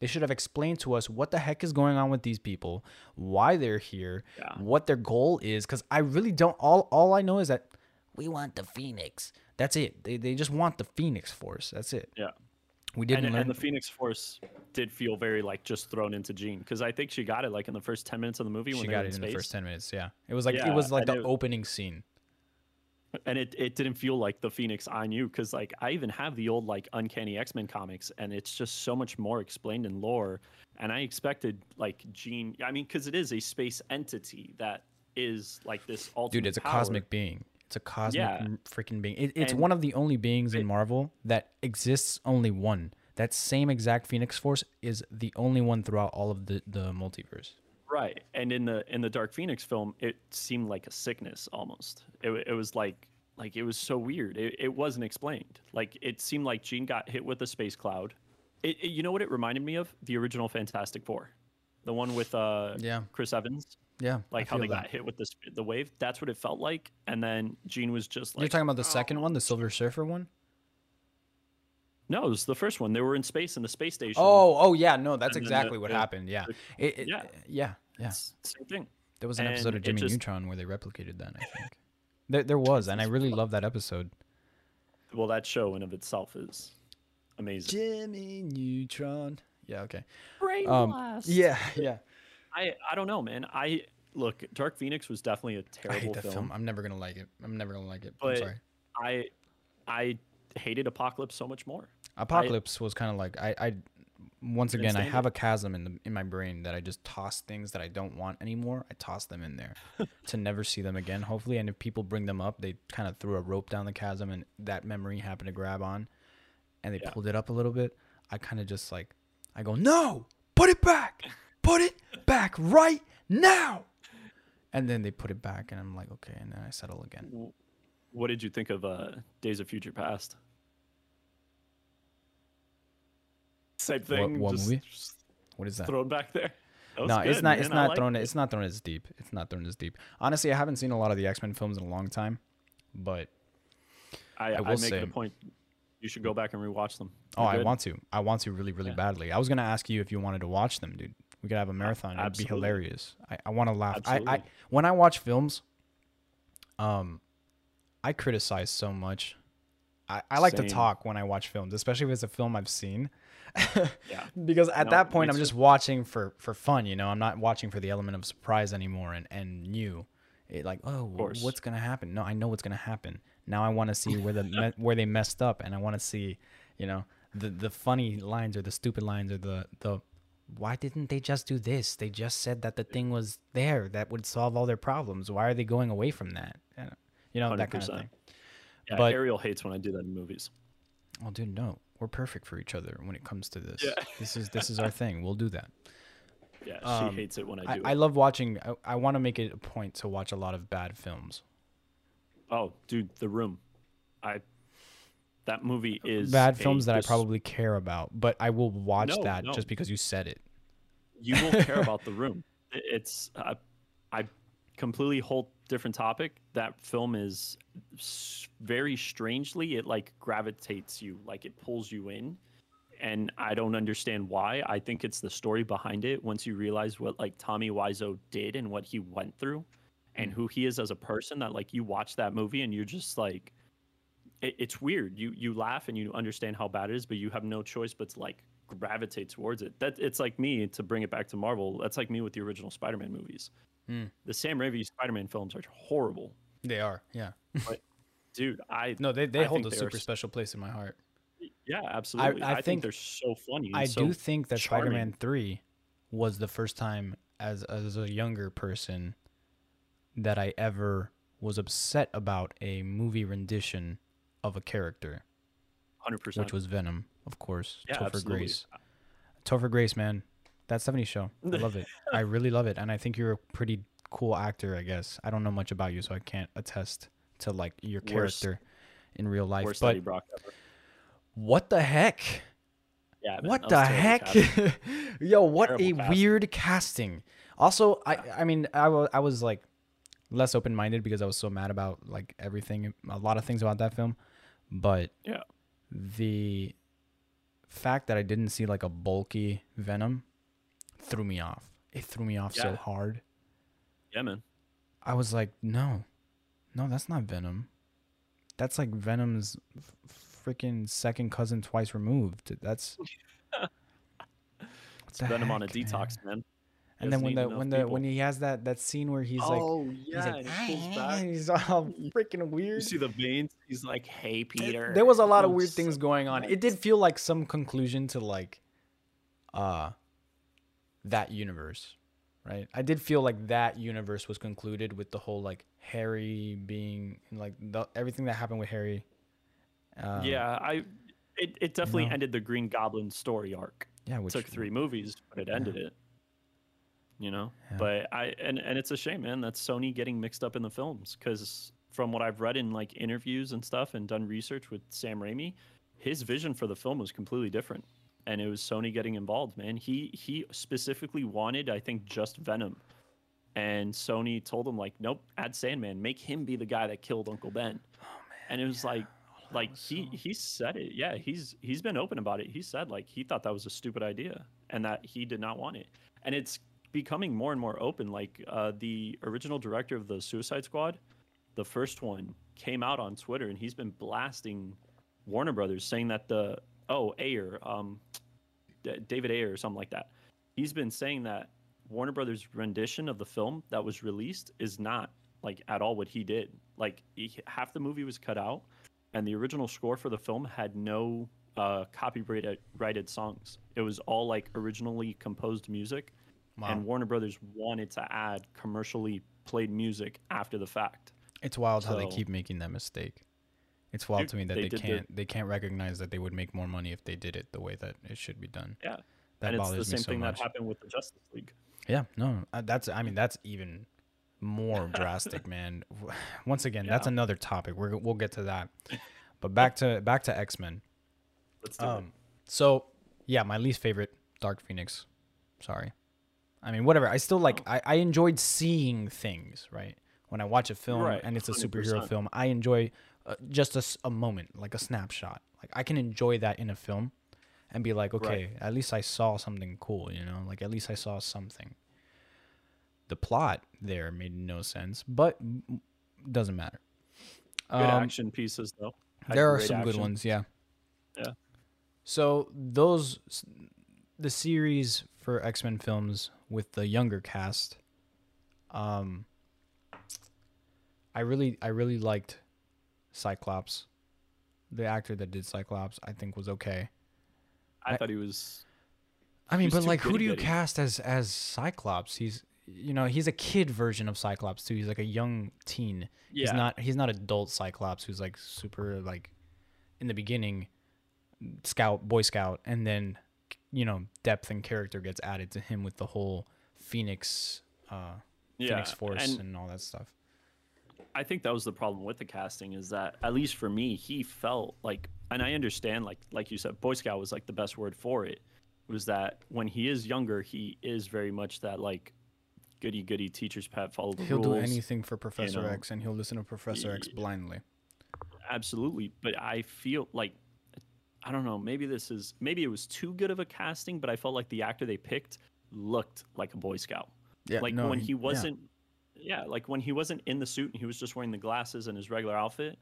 Speaker 1: They should have explained to us what the heck is going on with these people, why they're here,
Speaker 2: Yeah.
Speaker 1: what their goal is. Because I really don't. All all I know is that we want the Phoenix. That's it. They they just want the Phoenix Force. That's it.
Speaker 2: Yeah.
Speaker 1: We didn't
Speaker 2: And,
Speaker 1: learn.
Speaker 2: and the Phoenix Force did feel very like just thrown into Jean because I think she got it like in the first ten minutes of the movie
Speaker 1: she
Speaker 2: when they
Speaker 1: got it in
Speaker 2: space.
Speaker 1: the first ten minutes. Yeah, it was like it was like the
Speaker 2: it-
Speaker 1: opening scene.
Speaker 2: And it, it didn't feel like the Phoenix I knew because like I even have the old like Uncanny X Men comics and it's just so much more explained in lore. And I expected like Jean. I mean, because it is a space entity that is like this ultimate.
Speaker 1: Dude, it's a
Speaker 2: power.
Speaker 1: cosmic being. It's a cosmic
Speaker 2: Yeah.
Speaker 1: freaking being. It, it's
Speaker 2: And-
Speaker 1: one of the only beings in Marvel that exists only one. That same exact Phoenix Force is the only one throughout all of the, the multiverse.
Speaker 2: Right, and in the in the Dark Phoenix film, it seemed like a sickness almost. It, it was like like it was so weird. It, it wasn't explained. Like it seemed like Jean got hit with a space cloud. It, it- you know what it reminded me of? The original Fantastic Four, the one with uh
Speaker 1: Yeah.
Speaker 2: Chris Evans.
Speaker 1: Yeah.
Speaker 2: Like how they
Speaker 1: that.
Speaker 2: got hit with this the wave. That's what it felt like. And then Jean was just like
Speaker 1: You're talking about the second one, the Silver Surfer one?
Speaker 2: No, it was the first one. They were in space in the space station.
Speaker 1: Oh, oh yeah, no, that's
Speaker 2: And
Speaker 1: exactly
Speaker 2: the-
Speaker 1: what
Speaker 2: the-
Speaker 1: happened. Yeah. It, it,
Speaker 2: yeah.
Speaker 1: yeah. Yeah.
Speaker 2: Same thing.
Speaker 1: There was an episode of Jimmy
Speaker 2: just-
Speaker 1: Neutron where they replicated that, I think. There, there was, and I really love that episode.
Speaker 2: Well, that show in of itself is amazing.
Speaker 1: Jimmy Neutron. Yeah, okay.
Speaker 2: Brain
Speaker 1: Um,
Speaker 2: blast.
Speaker 1: yeah, yeah.
Speaker 2: I I don't know, man. I look, Dark Phoenix was definitely a terrible
Speaker 1: hate that
Speaker 2: film.
Speaker 1: film. I'm never gonna like it. I'm never gonna like it. I'm
Speaker 2: But
Speaker 1: sorry.
Speaker 2: I I hated Apocalypse so much more.
Speaker 1: Apocalypse was kind of like I, I once again I have a chasm in the in my brain that I just toss things that I don't want anymore. I toss them in there to never see them again. Hopefully, and if people bring them up, they kind of threw a rope down the chasm, and that memory happened to grab on, and they
Speaker 2: Yeah.
Speaker 1: pulled it up a little bit. I kind of just like I go no, put it back, put it back right now, and then they put it back, and I'm like okay, and then I settle again.
Speaker 2: What did you think of uh, Days of Future Past? Same thing.
Speaker 1: what
Speaker 2: just,
Speaker 1: movie?
Speaker 2: just
Speaker 1: What is that?
Speaker 2: thrown back there.
Speaker 1: No, it's
Speaker 2: good,
Speaker 1: not. It's
Speaker 2: man. I
Speaker 1: not thrown.
Speaker 2: it.
Speaker 1: It's not thrown as deep. It's not thrown as deep. Honestly, I haven't seen a lot of the X Men films in a long time, but
Speaker 2: I, I,
Speaker 1: will
Speaker 2: make
Speaker 1: say-
Speaker 2: the point. You should go back and rewatch them.
Speaker 1: oh,
Speaker 2: They're
Speaker 1: I
Speaker 2: good.
Speaker 1: want to. I want to really, really
Speaker 2: Yeah.
Speaker 1: badly. I was gonna ask you if you wanted to watch them, dude. We could have a marathon. It'd be hilarious. I, I want to laugh. I, I
Speaker 2: Absolutely.
Speaker 1: when I watch films, um, I criticize so much. I, I like to talk when I watch films, especially if it's a film I've seen.
Speaker 2: Yeah.
Speaker 1: because at
Speaker 2: No,
Speaker 1: that point I'm just watching for for fun, you know. I'm not watching for the element of surprise anymore and and new. It like, oh, what's gonna happen? No, I know what's gonna happen. Now I want to see where the me- where they messed up, and I want to see, you know, the the funny lines or the stupid lines or the the why didn't they just do this? They just said that the thing was there that would solve all their problems. Why are they going away from that? You know that kind of thing.
Speaker 2: Yeah,
Speaker 1: But-
Speaker 2: Ariel hates when I do that in movies.
Speaker 1: Oh, dude, no, we're perfect for each other when it comes to this.
Speaker 2: Yeah.
Speaker 1: This is this is our thing. We'll do that.
Speaker 2: Yeah,
Speaker 1: Um,
Speaker 2: she hates it when I
Speaker 1: I,
Speaker 2: do
Speaker 1: I
Speaker 2: it.
Speaker 1: love watching. I, I want to make it a point to watch a lot of bad films.
Speaker 2: oh, dude, The Room. I That movie is
Speaker 1: bad films that I probably care about, but I will watch
Speaker 2: No,
Speaker 1: that
Speaker 2: no.
Speaker 1: just because you said it.
Speaker 2: you won't care about the room. It's uh, I completely whole different topic. That film is very strangely it like gravitates you, like it pulls you in, and I don't understand why. I think it's the story behind it. Once you realize what like Tommy Wiseau did and what he went through, and hmm. who he is as a person, that like you watch that movie and you're just like. It, it's weird. You you laugh and you understand how bad it is, but you have no choice but to like gravitate towards it. That it's like me to bring it back to Marvel. That's like me with the original Spider-Man movies.
Speaker 1: Hmm.
Speaker 2: The Sam Raimi Spider-Man films are horrible,
Speaker 1: They are, yeah.
Speaker 2: dude. I
Speaker 1: No, they, they
Speaker 2: I
Speaker 1: hold a
Speaker 2: are
Speaker 1: super special place in my heart.
Speaker 2: yeah, absolutely. I,
Speaker 1: I
Speaker 2: think,
Speaker 1: think-
Speaker 2: they're so funny.
Speaker 1: I
Speaker 2: so
Speaker 1: do think that
Speaker 2: charming.
Speaker 1: Spider-Man 3 was the first time as as a younger person that I ever was upset about a movie rendition of a character,
Speaker 2: hundred percent.
Speaker 1: which was Venom, of course.
Speaker 2: Yeah,
Speaker 1: Topher
Speaker 2: absolutely.
Speaker 1: Grace. Topher Grace, man. That 70s show. I love it. I really love it. And I think you're a pretty cool actor, I guess. I don't know much about you, so I can't attest to like your
Speaker 2: Worst-
Speaker 1: character in real life.
Speaker 2: Worst
Speaker 1: but
Speaker 2: Brock ever.
Speaker 1: what the heck?
Speaker 2: Yeah, man,
Speaker 1: what the heck yo what a
Speaker 2: casting.
Speaker 1: weird casting also i i mean I I was like less open-minded because i was so mad about like everything a lot of things about that film but
Speaker 2: Yeah.
Speaker 1: the fact that i didn't see like a bulky venom threw me off it threw me off so hard
Speaker 2: Yeah, man.
Speaker 1: i was like no no that's not venom that's like venom's f- freaking second cousin twice removed that's
Speaker 2: It's Venom on a detox, man.
Speaker 1: And then when the when the when he has that that scene where he's like
Speaker 2: oh
Speaker 1: he's like
Speaker 2: he back.
Speaker 1: he's all freaking weird.
Speaker 2: You see the veins? He's like, "Hey, Peter."
Speaker 1: There was a lot of weird things going on. It did feel like some conclusion to like uh that universe, right? I did feel like that universe was concluded with the whole like Harry being like the, everything that happened with Harry. Um,
Speaker 2: yeah, I. It, it definitely
Speaker 1: know?
Speaker 2: ended the Green Goblin story arc.
Speaker 1: yeah, which
Speaker 2: took three movies, but it ended it. You know, but I and and it's a shame, man. That's Sony getting mixed up in the films because from what I've read in like interviews and stuff and done research with Sam Raimi, his vision for the film was completely different, and it was Sony getting involved. Man, he he specifically wanted, I think, just Venom, and Sony told him like, nope, add Sandman, make him be the guy that killed Uncle Ben, and it was like like he he said it. Yeah he's he's been open about it. He said like he thought that was a stupid idea and that he did not want it. And it's becoming more and more open. Like uh, the original director of the suicide squad the first one came out on twitter and he's been blasting warner brothers saying that the oh ayer um D- david ayer or something like that he's been saying that warner brothers rendition of the film that was released is not like at all what he did like he, half the movie was cut out and the original score for the film had no uh, copyrighted righted songs. It was all like originally composed music,
Speaker 1: Wow.
Speaker 2: and Warner Brothers wanted to add commercially played music after the fact.
Speaker 1: It's wild how they keep making that mistake. It's wild
Speaker 2: Dude,
Speaker 1: to me that
Speaker 2: they
Speaker 1: they, can't they can't recognize that they would make more money if they did it the way that it should be done.
Speaker 2: Yeah,
Speaker 1: That
Speaker 2: and it's the same
Speaker 1: me so
Speaker 2: thing
Speaker 1: much.
Speaker 2: that happened with the Justice League.
Speaker 1: Yeah, no, uh, that's I mean that's even more drastic, man. Once again, that's another topic. We're we'll get to that. But back to back to X Men.
Speaker 2: Let's do it.
Speaker 1: Um, so yeah, my least favorite, Dark Phoenix. Sorry, I mean whatever. I still like. I I enjoyed seeing things right when I watch a film
Speaker 2: Right,
Speaker 1: and it's a superhero
Speaker 2: 100%.
Speaker 1: film. I enjoy uh, just a moment, like a snapshot. Like I can enjoy that in a film, and be like, okay, at least I saw something cool. You know, like at least I saw something. The plot there made no sense, but doesn't matter.
Speaker 2: Good
Speaker 1: Um,
Speaker 2: action pieces though. Had
Speaker 1: there are some good ones, yeah.
Speaker 2: Yeah.
Speaker 1: So those, the series for X Men films with the younger cast, um, I really, I really liked Cyclops. The actor that did Cyclops, I think, was okay.
Speaker 2: I
Speaker 1: I-
Speaker 2: thought he was.
Speaker 1: I mean,
Speaker 2: was
Speaker 1: but like, who do you
Speaker 2: goody-goody.
Speaker 1: cast as as Cyclops? He's, you know, he's a kid version of Cyclops too. He's like a young teen.
Speaker 2: Yeah.
Speaker 1: He's not he's not adult Cyclops who's like super like in the beginning scout boy scout and then you know depth and character gets added to him with the whole Phoenix uh
Speaker 2: Yeah,
Speaker 1: Phoenix Force
Speaker 2: and-
Speaker 1: and, all that stuff.
Speaker 2: I think that was the problem with the casting is that at least for me, he felt like, and I understand, like like you said, Boy Scout was like the best word for it. Was that when he is younger, he is very much that like goody goody teacher's pet, follow the
Speaker 1: He'll
Speaker 2: rules.
Speaker 1: do anything for Professor
Speaker 2: know.
Speaker 1: X, and he'll listen to Professor X blindly.
Speaker 2: Absolutely, but I feel like I don't know. Maybe this is maybe it was too good of a casting, but I felt like the actor they picked looked like a Boy Scout.
Speaker 1: Yeah,
Speaker 2: like
Speaker 1: no,
Speaker 2: when
Speaker 1: he-
Speaker 2: he wasn't yeah. Like when he wasn't in the suit and he was just wearing the glasses and his regular outfit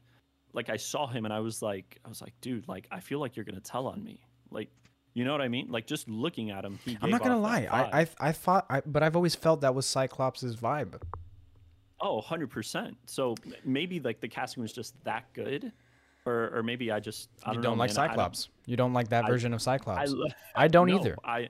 Speaker 2: like i saw him and i was like i was like dude like i feel like you're gonna tell on me like you know what i mean like just looking at him he
Speaker 1: I'm not gonna lie. I. I I thought, I, but I've always felt that was Cyclops' vibe.
Speaker 2: oh 100% so maybe like the casting was just that good or or maybe i just i don't,
Speaker 1: don't,
Speaker 2: know,
Speaker 1: like
Speaker 2: man. I don't-
Speaker 1: Cyclops. you don't like that
Speaker 2: I-
Speaker 1: version of Cyclops.
Speaker 2: lo-
Speaker 1: I, don't
Speaker 2: no,
Speaker 1: either.
Speaker 2: i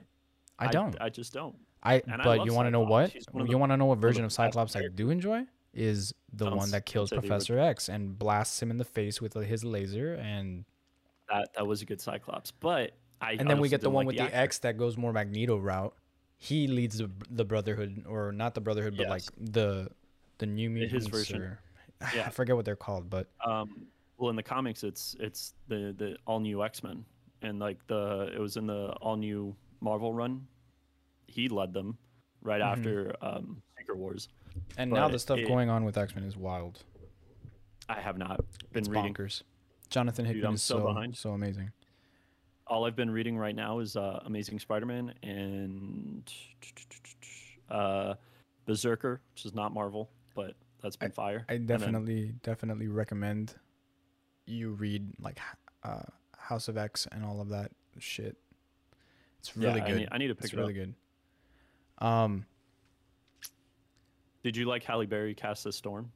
Speaker 1: I don't.
Speaker 2: i, just don't
Speaker 1: I,
Speaker 2: and
Speaker 1: but
Speaker 2: love
Speaker 1: you want to know what?
Speaker 2: He's one of
Speaker 1: You want to know what version of Cyclops I do enjoy? Is the
Speaker 2: Don't
Speaker 1: one that kills Professor X and blasts him in the face with his laser, and
Speaker 2: that that was a good cyclops but i
Speaker 1: and then we get the one
Speaker 2: like
Speaker 1: with the,
Speaker 2: actor.
Speaker 1: X that goes more Magneto route. He leads the, the Brotherhood, or not the Brotherhood, but like the the New Mutants.
Speaker 2: his version.
Speaker 1: or-
Speaker 2: Yeah.
Speaker 1: I forget what they're called, but
Speaker 2: Um, well, in the comics, it's it's the the all new X Men, and like the it was in the all new Marvel run. He led them right
Speaker 1: Mhm.
Speaker 2: after um, Secret Wars.
Speaker 1: and now the stuff
Speaker 2: it-
Speaker 1: going on with X Men is wild.
Speaker 2: I have not been
Speaker 1: It's
Speaker 2: reading.
Speaker 1: bonkers. Jonathan
Speaker 2: Dude,
Speaker 1: Hickman
Speaker 2: I'm
Speaker 1: is
Speaker 2: so
Speaker 1: so
Speaker 2: behind.
Speaker 1: so amazing.
Speaker 2: All I've been reading right now is uh, Amazing Spider-Man and uh, Berserker, which is not Marvel, but that's been fire.
Speaker 1: I
Speaker 2: And then-
Speaker 1: definitely definitely recommend you read like uh, House of X and all of that shit. It's
Speaker 2: yeah,
Speaker 1: really
Speaker 2: I
Speaker 1: good.
Speaker 2: need, I need to pick
Speaker 1: it's
Speaker 2: it
Speaker 1: really
Speaker 2: up.
Speaker 1: good. Um,
Speaker 2: Did you like Halle Berry cast as Storm?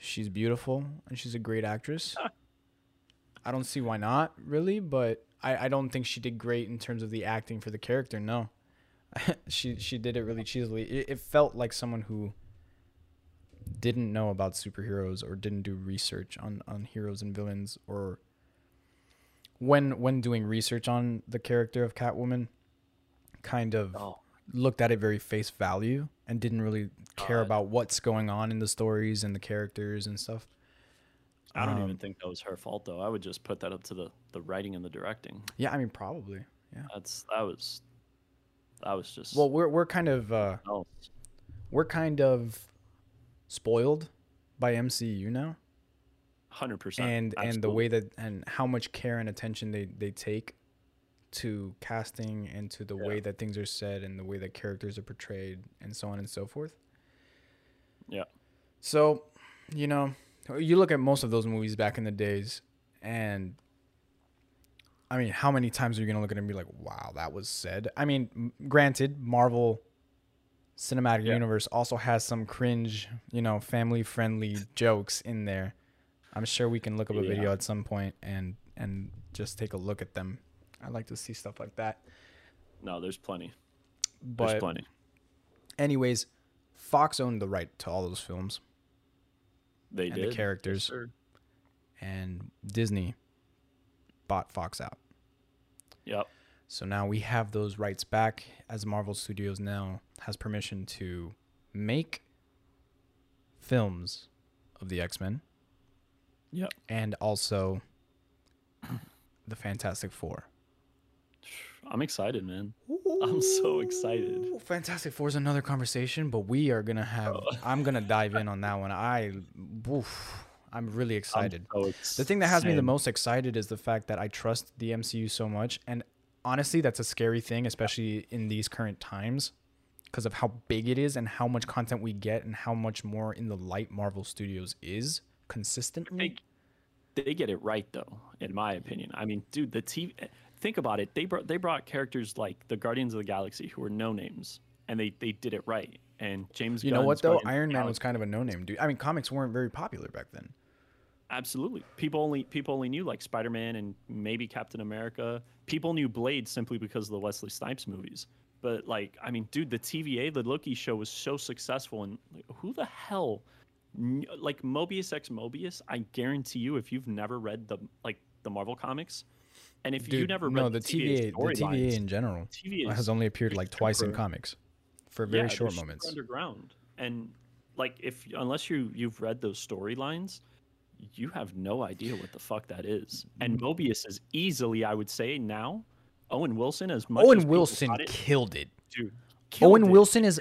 Speaker 1: she's beautiful and she's a great actress. I don't see why not, really, but I, I don't think she did great in terms of the acting for the character. No, she she did it really cheesily. It, it felt like someone who didn't know about superheroes or didn't do research on on heroes and villains or when when doing research on the character of Catwoman kind of
Speaker 2: Oh,
Speaker 1: looked at it very face value and didn't really care
Speaker 2: God.
Speaker 1: about what's going on in the stories and the characters and stuff.
Speaker 2: I don't
Speaker 1: Um,
Speaker 2: even think that was her fault though. I would just put that up to the the writing and the directing.
Speaker 1: Yeah, I mean probably. Yeah.
Speaker 2: That's that was that was just
Speaker 1: Well, we're we're kind of uh
Speaker 2: else.
Speaker 1: we're kind of spoiled by MCU now.
Speaker 2: hundred percent.
Speaker 1: and and the way that and how much care and attention they they take to casting and to the way that things are said and the way that characters are portrayed and so on and so forth.
Speaker 2: Yeah.
Speaker 1: So, you know, you look at most of those movies back in the days and I mean, how many times are you going to look at it and be like, "Wow, that was said?" I mean, granted, Marvel Cinematic
Speaker 2: Yeah.
Speaker 1: Universe also has some cringe, you know, family-friendly jokes in there. I'm sure we can look up a video at some point and and just take a look at them. I like to see stuff like that.
Speaker 2: no, there's plenty. There's plenty.
Speaker 1: anyways, Fox owned the right to all those films
Speaker 2: They
Speaker 1: and
Speaker 2: did
Speaker 1: the characters,
Speaker 2: sir.
Speaker 1: and Disney bought Fox out.
Speaker 2: Yep.
Speaker 1: So now we have those rights back as Marvel Studios now has permission to make films of the X-Men
Speaker 2: Yep.
Speaker 1: and also the Fantastic Four.
Speaker 2: I'm excited, man. I'm so excited.
Speaker 1: Fantastic Four is another conversation, but we are gonna have.
Speaker 2: Oh.
Speaker 1: I'm gonna dive in on that one. I, oof, I'm really
Speaker 2: I'm
Speaker 1: excited.
Speaker 2: so
Speaker 1: The thing that has me the most excited is the fact that I trust the MCU so much, and honestly, that's a scary thing, especially in these current times, because of how big it is and how much content we get and how much more in the light Marvel Studios is consistently.
Speaker 2: they, they get it right though, in my opinion. I mean, dude, the TV. Think about it. They brought they brought characters like the Guardians of the Galaxy who were no names, and they they did it right. And James,
Speaker 1: You know what though?
Speaker 2: Guardians
Speaker 1: Iron Man was kind of a no-name dude. I mean, comics weren't very popular back then.
Speaker 2: Absolutely. People only people only knew like Spider Man and maybe Captain America. People knew Blade simply because of the Wesley Snipes movies. But like, I mean, dude, the TVA, the Loki show was so successful, and like, who the hell, like Mobius X Mobius? I guarantee you, if you've never read the like the Marvel comics, and if you
Speaker 1: Dude,
Speaker 2: never read
Speaker 1: no,
Speaker 2: the,
Speaker 1: the TVA, the TVA
Speaker 2: storylines,
Speaker 1: in general
Speaker 2: TVA
Speaker 1: has only appeared like twice in comics for very
Speaker 2: yeah,
Speaker 1: short moments.
Speaker 2: underground, and like if unless you you've read those storylines, you have no idea what the fuck that is. And
Speaker 1: Mm-hmm.
Speaker 2: Mobius is easily, I would say now, Owen Wilson as much.
Speaker 1: Owen
Speaker 2: people
Speaker 1: Wilson
Speaker 2: it,
Speaker 1: killed it.
Speaker 2: dude. killed
Speaker 1: Owen
Speaker 2: it.
Speaker 1: Wilson is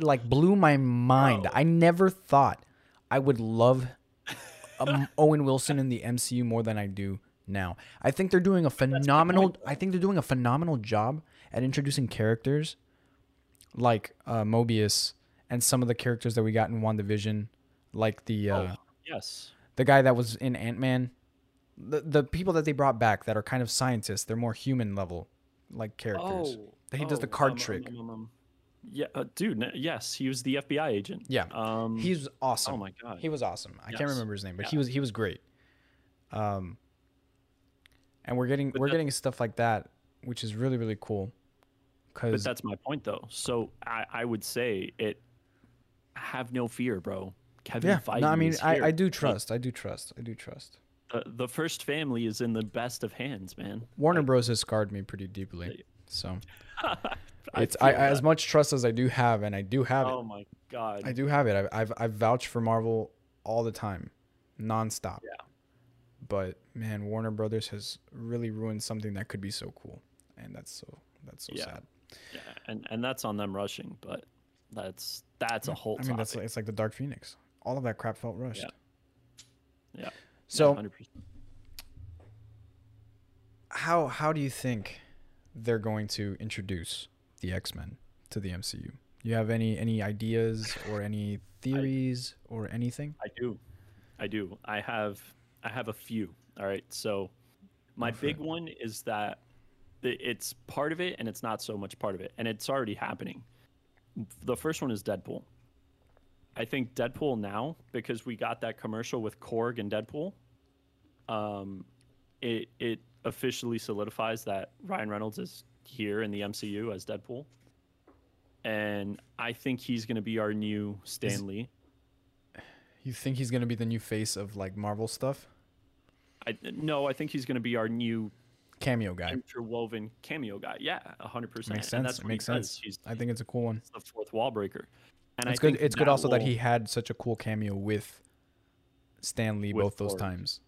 Speaker 1: like blew my mind.
Speaker 2: Bro.
Speaker 1: I never thought I would love um, Owen Wilson in the MCU more than I do now. I think they're doing a phenomenal. I think they're doing a phenomenal job at introducing characters like uh, Mobius and some of the characters that we got in WandaVision, like the uh,
Speaker 2: Oh, yes.
Speaker 1: the guy that was in Ant Man. The the people that they brought back that are kind of scientists. They're more human level like characters. That he does the card
Speaker 2: um,
Speaker 1: trick.
Speaker 2: um, um, um, yeah, uh, dude. Yes, he was the FBI agent.
Speaker 1: Yeah.
Speaker 2: Um.
Speaker 1: He's awesome.
Speaker 2: Oh my god.
Speaker 1: He was awesome. I can't remember his name, but
Speaker 2: Yeah.
Speaker 1: he was he was great. Um, and we're getting
Speaker 2: But
Speaker 1: we're getting stuff like that, which is really really cool.
Speaker 2: But
Speaker 1: Because
Speaker 2: that's my point, though. So I, I would say it. Have no fear, bro. Kevin
Speaker 1: yeah,
Speaker 2: Feige
Speaker 1: no, I mean I. I do trust. I do trust. I do trust.
Speaker 2: the, the first family is in the best of hands, man.
Speaker 1: Warner Bros has scarred me pretty deeply, so
Speaker 2: I
Speaker 1: it's I, as much trust as I do have, and I do have
Speaker 2: Oh
Speaker 1: it.
Speaker 2: Oh my god.
Speaker 1: I do have it. I, I've I've vouched for Marvel all the time, nonstop.
Speaker 2: Yeah.
Speaker 1: But man, Warner Brothers has really ruined something that could be so cool, and that's so that's so
Speaker 2: Yeah.
Speaker 1: sad.
Speaker 2: Yeah, and and that's on them rushing, but that's that's a whole.
Speaker 1: I mean, that's
Speaker 2: topic.
Speaker 1: it's like the Dark Phoenix. All of that crap felt rushed.
Speaker 2: Yeah. yeah.
Speaker 1: So
Speaker 2: hundred percent.
Speaker 1: how how do you think they're going to introduce the X Men to the MCU? You have any any ideas or any theories or anything?
Speaker 2: I do, I do. I have I have a few. All right, so my
Speaker 1: Go
Speaker 2: big one is that it's part of it, and it's not so much part of it, and it's already happening. The first one is Deadpool. I think Deadpool now because we got that commercial with Korg and Deadpool. Um, it it officially solidifies that Ryan Reynolds is here in the MCU as Deadpool, and I think he's going to be our new Stan Lee.
Speaker 1: You think he's gonna be the new face of like Marvel stuff?
Speaker 2: I no, I think he's going to be our new
Speaker 1: Cameo guy.
Speaker 2: interwoven cameo guy. Yeah, hundred percent.
Speaker 1: Makes
Speaker 2: And
Speaker 1: sense.
Speaker 2: that's
Speaker 1: It makes sense.
Speaker 2: He's,
Speaker 1: I think it's a cool one.
Speaker 2: he's the fourth wall breaker. And
Speaker 1: It's
Speaker 2: I
Speaker 1: good. It's good also that he had such a cool cameo with Stan Lee
Speaker 2: With
Speaker 1: both those
Speaker 2: Korg.
Speaker 1: times,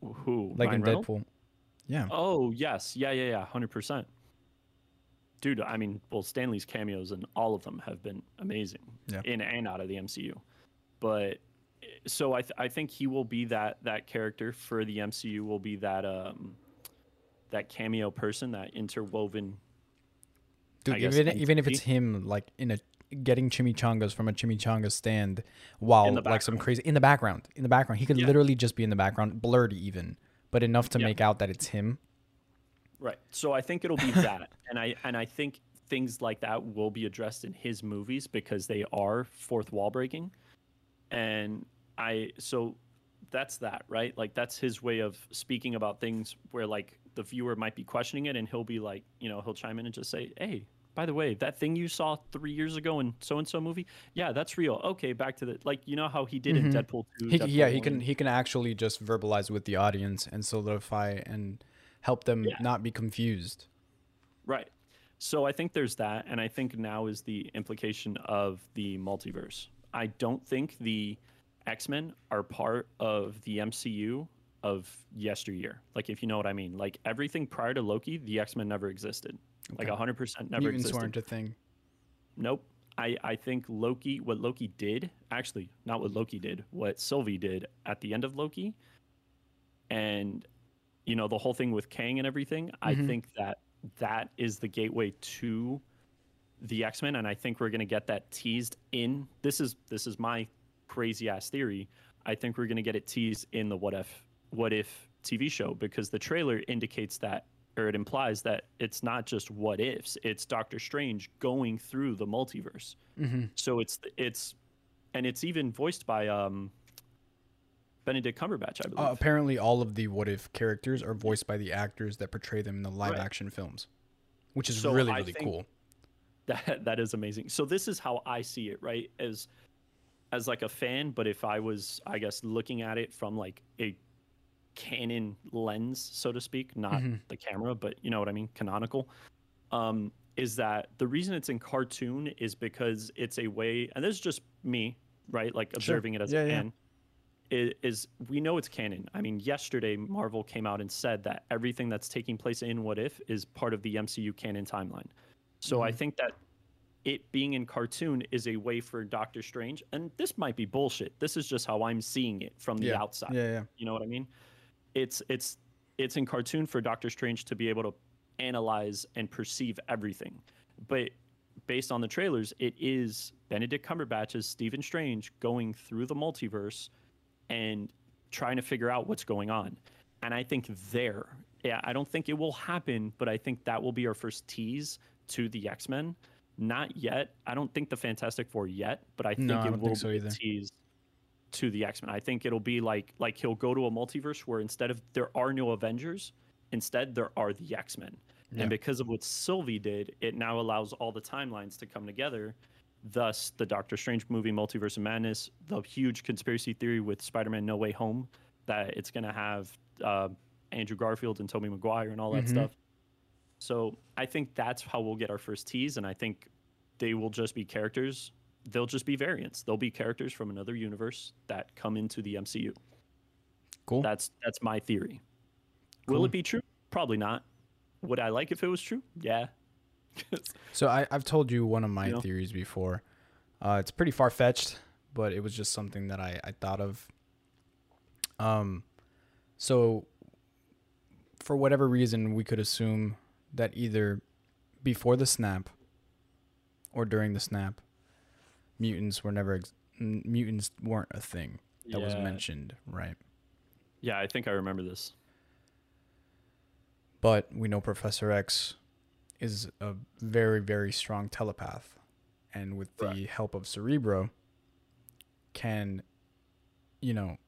Speaker 2: who
Speaker 1: like
Speaker 2: Ryan
Speaker 1: in
Speaker 2: Reynolds?
Speaker 1: Deadpool. Yeah.
Speaker 2: Oh yes, yeah, yeah, yeah, hundred percent. Dude, I mean, well, Stan Lee's cameos and all of them have been amazing
Speaker 1: Yeah.
Speaker 2: in and out of the MCU. But so I, th- I think he will be that that character for the MCU. Will be that um that cameo person, that interwoven.
Speaker 1: Dude,
Speaker 2: I guess
Speaker 1: even even if it's him like in a getting chimichangas from a chimichanga stand while like some crazy in the background. In the background. He could
Speaker 2: Yeah.
Speaker 1: literally just be in the background, blurred even, but enough to
Speaker 2: Yeah.
Speaker 1: make out that it's him.
Speaker 2: Right. So I think it'll be that, and I and I think things like that will be addressed in his movies because they are fourth wall breaking, and I so that's that right. Like that's his way of speaking about things where like the viewer might be questioning it, and he'll be like, you know, he'll chime in and just say, "Hey, by the way, that thing you saw three years ago in so and so movie, yeah, that's real. Okay, back to the like you know how he did in
Speaker 1: Mhm.
Speaker 2: Deadpool two.
Speaker 1: He,
Speaker 2: Deadpool
Speaker 1: yeah, he
Speaker 2: 1.
Speaker 1: can he can actually just verbalize with the audience and solidify and help them
Speaker 2: Yeah.
Speaker 1: not be confused.
Speaker 2: Right. So I think there's that, and I think now is the implication of the multiverse. I don't think the X Men are part of the MCU of yesteryear. Like, if you know what I mean. Like everything prior to Loki, the X Men never existed. Like
Speaker 1: Okay.
Speaker 2: 100 percent never
Speaker 1: Mutants
Speaker 2: existed.
Speaker 1: weren't a thing.
Speaker 2: Nope. I, I think Loki, what Loki did, actually, not what Loki did, what Sylvie did at the end of Loki, and, you know, the whole thing with Kang and everything, I
Speaker 1: Mhm.
Speaker 2: think that that is the gateway to the X-Men. And I think we're going to get that teased in. This is, this is my crazy ass theory. I think we're going to get it teased in the What If, What If TV show because the trailer indicates that or it implies that it's not just what ifs it's doctor strange going through the multiverse
Speaker 1: hmm
Speaker 2: so it's it's and it's even voiced by um benedict cumberbatch i believe
Speaker 1: Uh, apparently, all of the what if characters are voiced by the actors that portray them in the live
Speaker 2: Right.
Speaker 1: action films, which is
Speaker 2: So
Speaker 1: really really cool.
Speaker 2: That that is amazing so this is how i see it right as as like a fan but if i was i guess looking at it from like a canon lens so to speak not
Speaker 1: Mhm.
Speaker 2: the camera but you know what i mean canonical um is that the reason it's in cartoon is because it's a way and this is just me, right? Like observing it as
Speaker 1: Yeah,
Speaker 2: a
Speaker 1: yeah.
Speaker 2: fan, is, is we know it's canon. I mean, yesterday Marvel came out and said that everything that's taking place in What If is part of the MCU canon timeline. So
Speaker 1: Mm-hmm.
Speaker 2: I think that it being in cartoon is a way for Doctor Strange, and this might be bullshit. This is just how I'm seeing it from the
Speaker 1: yeah.
Speaker 2: outside.
Speaker 1: Yeah, yeah.
Speaker 2: You know what I mean? It's it's it's in cartoon for Doctor Strange to be able to analyze and perceive everything. But based on the trailers, it is Benedict Cumberbatch's Stephen Strange going through the multiverse and trying to figure out what's going on. And I think there, yeah, I don't think it will happen, but I think that will be our first tease to the X Men. Not yet. I don't think the Fantastic Four yet, but I think
Speaker 1: No, I
Speaker 2: it
Speaker 1: don't
Speaker 2: will
Speaker 1: think so
Speaker 2: be
Speaker 1: either.
Speaker 2: a tease to the X Men. I think it'll be like like he'll go to a multiverse where instead of there are no Avengers, instead there are the X Men.
Speaker 1: Yeah.
Speaker 2: And because of what Sylvie did, it now allows all the timelines to come together. Thus, the Doctor Strange movie, Multiverse of Madness, the huge conspiracy theory with Spider-Man: No Way Home, that it's going to have uh, Andrew Garfield and Tobey Maguire and all that
Speaker 1: Mhm.
Speaker 2: stuff. So I think that's how we'll get our first tease, and I think they will just be characters. They'll just be variants. They'll be characters from another universe that come into the MCU.
Speaker 1: Cool.
Speaker 2: That's that's my theory. Will it be true? Probably not. Would I like if it was true? Yeah.
Speaker 1: So I, I've told you one of my
Speaker 2: You know?
Speaker 1: theories before. Uh, it's pretty far fetched, but it was just something that I, I thought of. Um, so for whatever reason, we could assume that either before the snap or during the snap, mutants were never ex- mutants weren't a thing that was mentioned, right?
Speaker 2: Yeah, I think I remember this.
Speaker 1: But we know Professor X is a very, very strong telepath. And with the
Speaker 2: Right.
Speaker 1: help of Cerebro, can, you know,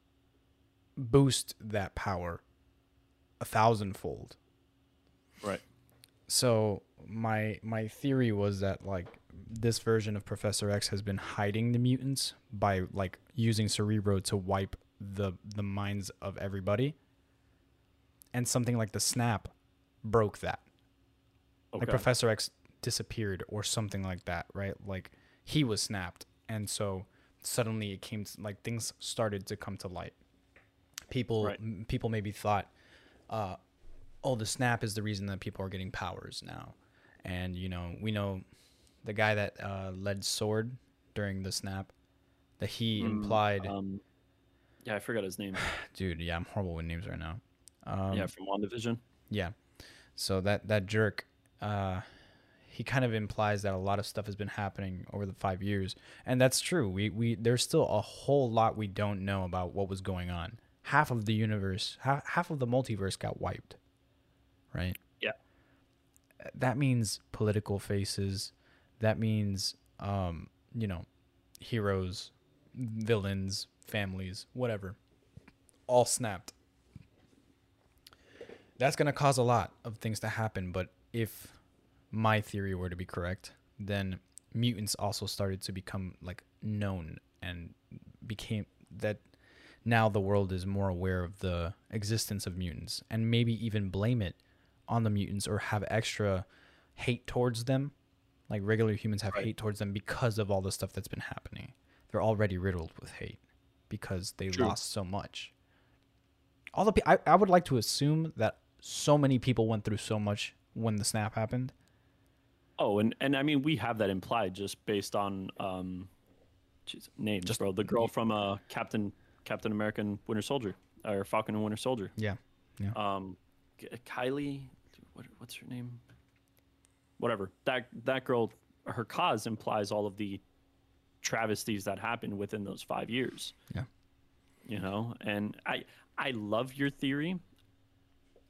Speaker 1: boost that power a thousandfold.
Speaker 2: Right.
Speaker 1: So my my theory was that like this version of Professor X has been hiding the mutants by like using Cerebro to wipe the the minds of everybody. And something like the snap broke that.
Speaker 2: Okay.
Speaker 1: Like Professor X disappeared or something like that, right? Like he was snapped and so suddenly it came to, like things started to come to light. People
Speaker 2: Right.
Speaker 1: m- people maybe thought uh oh the snap is the reason that people are getting powers now. And you know, we know the guy that uh led Sword during the snap that he
Speaker 2: Mm,
Speaker 1: implied
Speaker 2: Um, yeah, I forgot his name.
Speaker 1: dude, yeah, I'm horrible with names right now. Um,
Speaker 2: yeah, from WandaVision.
Speaker 1: Yeah. So that that jerk, uh, he kind of implies that a lot of stuff has been happening over the five years, and that's true. We we there's still a whole lot we don't know about what was going on. Half of the universe, half half of the multiverse got wiped, right?
Speaker 2: Yeah.
Speaker 1: That means political faces. That means, um, you know, heroes, villains, families, whatever, all snapped that's going to cause a lot of things to happen. But if my theory were to be correct, then mutants also started to become like known and became that now the world is more aware of the existence of mutants and maybe even blame it on the mutants or have extra hate towards them. Like regular humans have
Speaker 2: Right.
Speaker 1: hate towards them because of all the stuff that's been happening. They're already riddled with hate because they
Speaker 2: True.
Speaker 1: lost so much all the pe- I, I would like to assume that so many people went through so much when the snap happened.
Speaker 2: Oh, and and I mean we have that implied just based on um, geez, names,
Speaker 1: Just-
Speaker 2: bro. The girl from uh Captain Captain American Winter Soldier or Falcon and Winter Soldier.
Speaker 1: Yeah.
Speaker 2: Yeah. Um, Kylie, what what's her name? Whatever. That that girl, her cause implies all of the travesties that happened within those five years.
Speaker 1: Yeah.
Speaker 2: You know, and I I love your theory.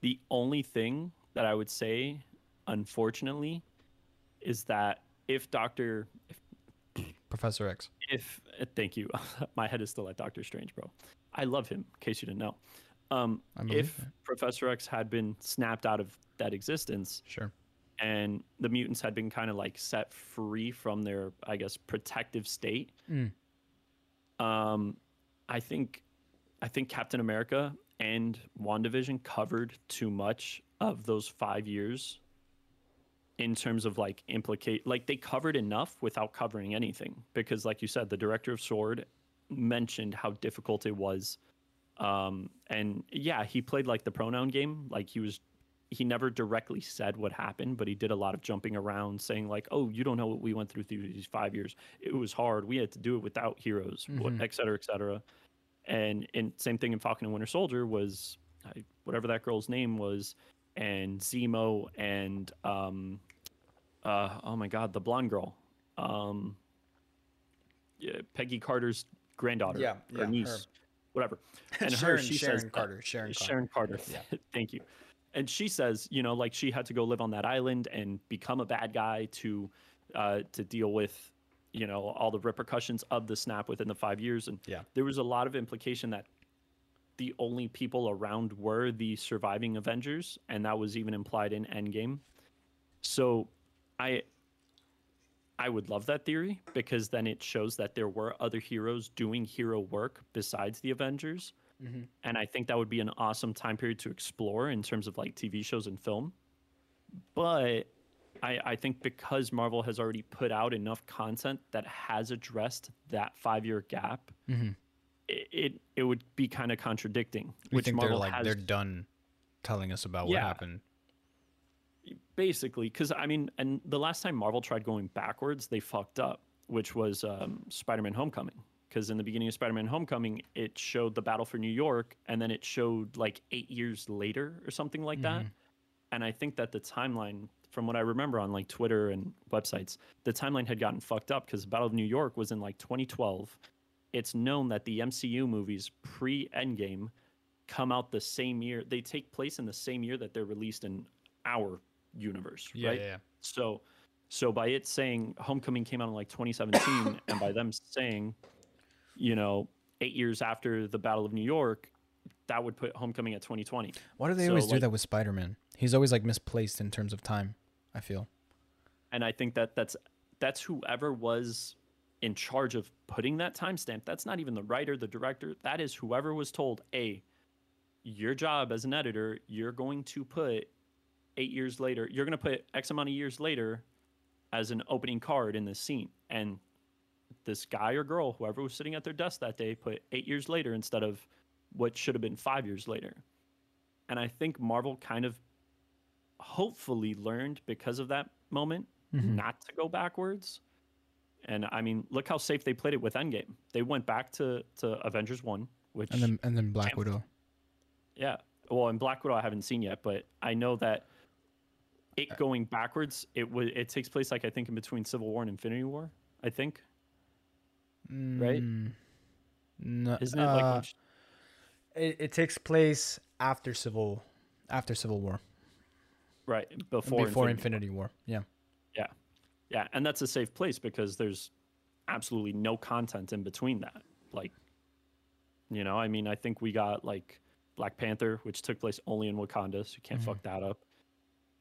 Speaker 2: The only thing that I would say, unfortunately, is that if Doctor if
Speaker 1: Professor X.
Speaker 2: if thank you my head is still at doctor strange bro i love him in case you didn't know um, if
Speaker 1: it.
Speaker 2: professor x had been snapped out of that existence
Speaker 1: Sure.
Speaker 2: and the mutants had been kind of like set free from their i guess protective state
Speaker 1: Mm.
Speaker 2: um, i think i think captain america and wandavision covered too much of those five years in terms of like implicate like they covered enough without covering anything because like you said the director of sword mentioned how difficult it was um and yeah he played like the pronoun game. Like he was he never directly said what happened but he did a lot of jumping around saying like oh you don't know what we went through through these five years. It was hard. We had to do it without heroes mm-hmm. et cetera et cetera. And and same thing in falcon and winter soldier was whatever that girl's name was and Zemo and um, uh, oh my god, the blonde girl, um, yeah, Peggy Carter's granddaughter
Speaker 1: yeah,
Speaker 2: or
Speaker 1: yeah,
Speaker 2: niece,
Speaker 1: her.
Speaker 2: Whatever.
Speaker 1: And Sharon, her, she Sharon says, Carter, Sharon,
Speaker 2: Sharon Carter. Sharon Carter. Yeah. Thank you. And she says, you know, like she had to go live on that island and become a bad guy to uh, to deal with, you know, all the repercussions of the snap within the five years. And
Speaker 1: yeah.
Speaker 2: there was a lot of implication that the only people around were the surviving Avengers, and that was even implied in Endgame. So, I I would love that theory because then it shows that there were other heroes doing hero work besides the Avengers. Mm-hmm. And I think that would be an awesome time period to explore in terms of like TV shows and film. But I, I think because Marvel has already put out enough content that has addressed that five year gap,
Speaker 1: mm-hmm
Speaker 2: it it, it would be kind of contradicting.
Speaker 1: We which think Marvel they're like has, they're done telling us about yeah, what happened.
Speaker 2: Basically, because I mean, and the last time Marvel tried going backwards, they fucked up, which was um, Spider-Man: Homecoming. Because in the beginning of Spider-Man: Homecoming, it showed the battle for New York, and then it showed like eight years later or something like mm-hmm. that. And I think that the timeline, from what I remember on like Twitter and websites, the timeline had gotten fucked up because Battle of New York was in like 2012 it's known that the MCU movies pre Endgame come out the same year. They take place in the same year that they're released in our universe,
Speaker 1: yeah,
Speaker 2: right?
Speaker 1: Yeah, yeah.
Speaker 2: So, so by it saying Homecoming came out in like 2017, and by them saying, you know, eight years after the Battle of New York, that would put Homecoming at 2020.
Speaker 1: Why do they so, always do that with Spider Man? He's always like misplaced in terms of time. I feel.
Speaker 2: And I think that that's that's whoever was in charge of putting that timestamp. That's not even the writer, the director. That is whoever was told, a your job as an editor, you're going to put eight years later, you're going to put X amount of years later as an opening card in this scene. And this guy or girl, whoever was sitting at their desk that day, put eight years later instead of what should have been five years later. And I think Marvel kind of hopefully learned because of that moment mm-hmm. not to go backwards and I mean, look how safe they played it with Endgame. They went back to, to Avengers one, which
Speaker 1: and then and then Black Widow.
Speaker 2: Yeah, well, in Black Widow I haven't seen yet, but I know that it going backwards, it would it takes place like I think in between Civil War and Infinity War. I think.
Speaker 1: Mm,
Speaker 2: right.
Speaker 1: No, Isn't it uh, like? It, it takes place after Civil, after Civil War.
Speaker 2: Right before
Speaker 1: before Infinity, Infinity War. Yeah.
Speaker 2: Yeah. Yeah, and that's a safe place because there's absolutely no content in between that. Like, you know, I mean, I think we got like Black Panther, which took place only in Wakanda, so you can't mm-hmm. fuck that up.